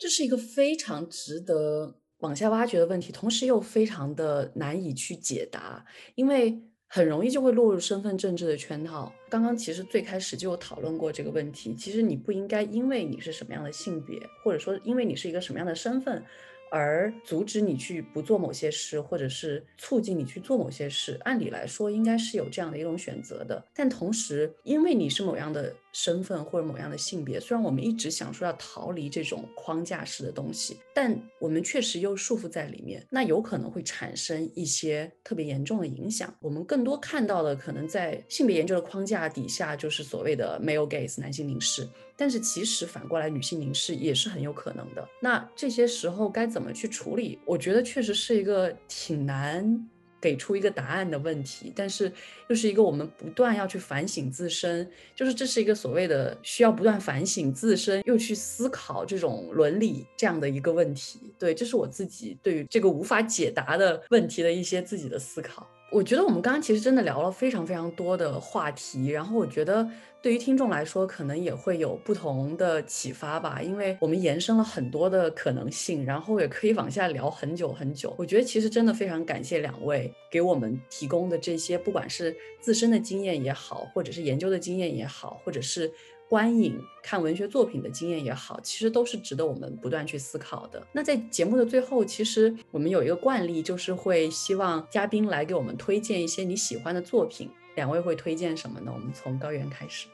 这是一个非常值得往下挖掘的问题，同时又非常的难以去解答，因为很容易就会落入身份政治的圈套。刚刚其实最开始就有讨论过这个问题，其实你不应该因为你是什么样的性别，或者说因为你是一个什么样的身份，而阻止你去不做某些事，或者是促进你去做某些事，按理来说应该是有这样的一种选择的。但同时，因为你是某样的身份或者某样的性别，虽然我们一直想说要逃离这种框架式的东西，但我们确实又束缚在里面，那有可能会产生一些特别严重的影响。我们更多看到的可能在性别研究的框架底下，就是所谓的 male gaze 男性凝视。但是其实反过来，女性凝视也是很有可能的。那这些时候该怎么去处理？我觉得确实是一个挺难给出一个答案的问题。但是又是一个我们不断要去反省自身，就是这是一个所谓的需要不断反省自身，又去思考这种伦理这样的一个问题。对，这是我自己对于这个无法解答的问题的一些自己的思考。我觉得我们刚刚其实真的聊了非常非常多的话题，然后我觉得对于听众来说，可能也会有不同的启发吧，因为我们延伸了很多的可能性，然后也可以往下聊很久很久。我觉得其实真的非常感谢两位给我们提供的这些，不管是自身的经验也好，或者是研究的经验也好，或者是。观影看文学作品的经验也好，其实都是值得我们不断去思考的。那在节目的最后，其实我们有一个惯例，就是会希望嘉宾来给我们推荐一些你喜欢的作品。两位会推荐什么呢？我们从高原开始。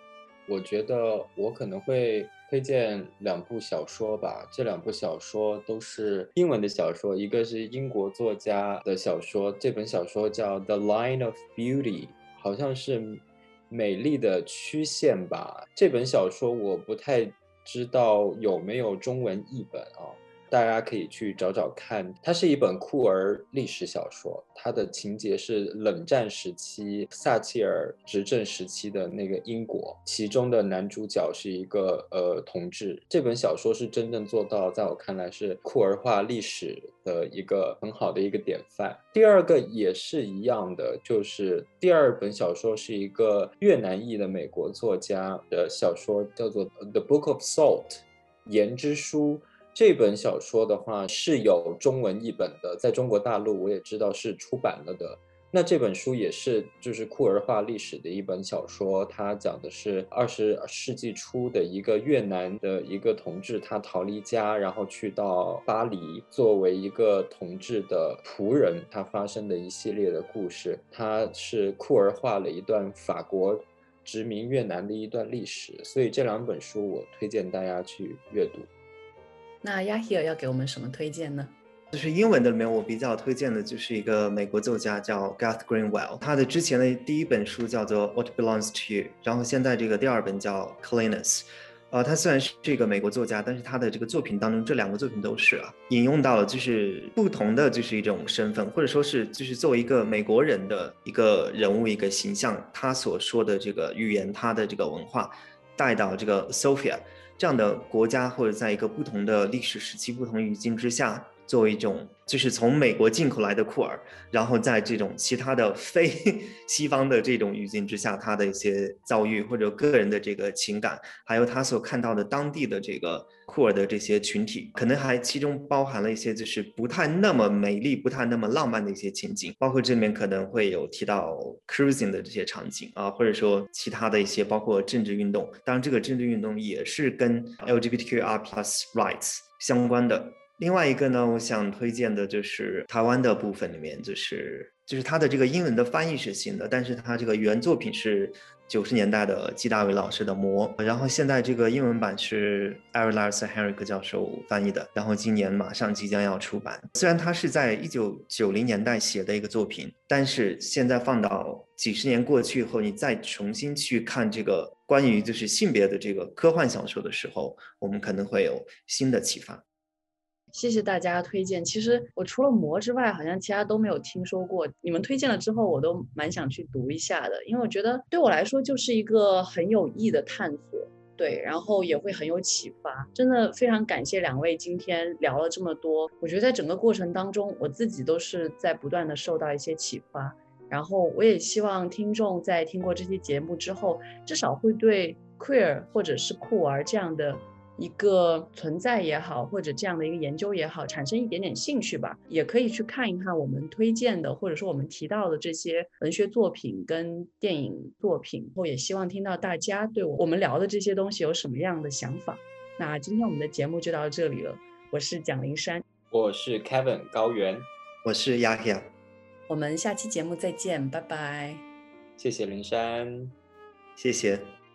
我觉得我可能会推荐两部小说吧。这两部小说都是英文的小说，一个是英国作家的小说，这本小说叫《The Line of Beauty》，好像是。美丽的曲线吧，这本小说我不太知道有没有中文译本啊。大家可以去找找看，它是一本酷儿历史小说，它的情节是冷战时期撒切尔执政时期的那个英国，其中的男主角是一个呃同志。这本小说是真正做到，在我看来是酷儿化历史的一个很好的一个典范。第二个也是一样的，就是第二本小说是一个越南裔的美国作家的小说，叫做《The Book of Salt》盐之书。这本小说的话是有中文译本的，在中国大陆我也知道是出版了的。那这本书也是就是酷儿化历史的一本小说，它讲的是二十世纪初的一个越南的一个同志，他逃离家，然后去到巴黎，作为一个同志的仆人，他发生的一系列的故事。它是酷儿化了一段法国殖民越南的一段历史，所以这两本书我推荐大家去阅读。那 Yahir 要给我们什么推荐呢？就是英文的里面，我比较推荐的就是一个美国作家叫 Gath Greenwell 他的之前的第一本书叫做 What Belongs to You，然后现在这个第二本叫 Cleanness。呃，他虽然是这个美国作家，但是他的这个作品当中，这两个作品都是啊，引用到了就是不同的就是一种身份，或者说是就是作为一个美国人的一个人物一个形象，他所说的这个语言，他的这个文化带到这个 Sophia。这样的国家，或者在一个不同的历史时期、不同语境之下，作为一种就是从美国进口来的库尔，然后在这种其他的非 西方的这种语境之下，他的一些遭遇或者个人的这个情感，还有他所看到的当地的这个库尔的这些群体，可能还其中包含了一些就是不太那么美丽、不太那么浪漫的一些情景，包括这里面可能会有提到 cruising 的这些场景啊，或者说其他的一些包括政治运动，当然这个政治运动也是跟 LGBTQR plus rights 相关的。另外一个呢，我想推荐的就是台湾的部分里面，就是就是它的这个英文的翻译是新的，但是它这个原作品是九十年代的季大伟老师的《魔》，然后现在这个英文版是艾瑞拉斯·汉瑞克教授翻译的，然后今年马上即将要出版。虽然它是在一九九零年代写的一个作品，但是现在放到几十年过去以后，你再重新去看这个关于就是性别的这个科幻小说的时候，我们可能会有新的启发。谢谢大家推荐。其实我除了魔之外，好像其他都没有听说过。你们推荐了之后，我都蛮想去读一下的，因为我觉得对我来说就是一个很有益的探索，对，然后也会很有启发。真的非常感谢两位今天聊了这么多。我觉得在整个过程当中，我自己都是在不断的受到一些启发。然后我也希望听众在听过这期节目之后，至少会对 queer 或者是酷儿这样的。一个存在也好，或者这样的一个研究也好，产生一点点兴趣吧，也可以去看一看我们推荐的，或者说我们提到的这些文学作品跟电影作品。后也希望听到大家对我们聊的这些东西有什么样的想法。那今天我们的节目就到这里了，我是蒋林山。我是 Kevin 高原，我是 Yahya，我们下期节目再见，拜拜。谢谢林山。谢谢。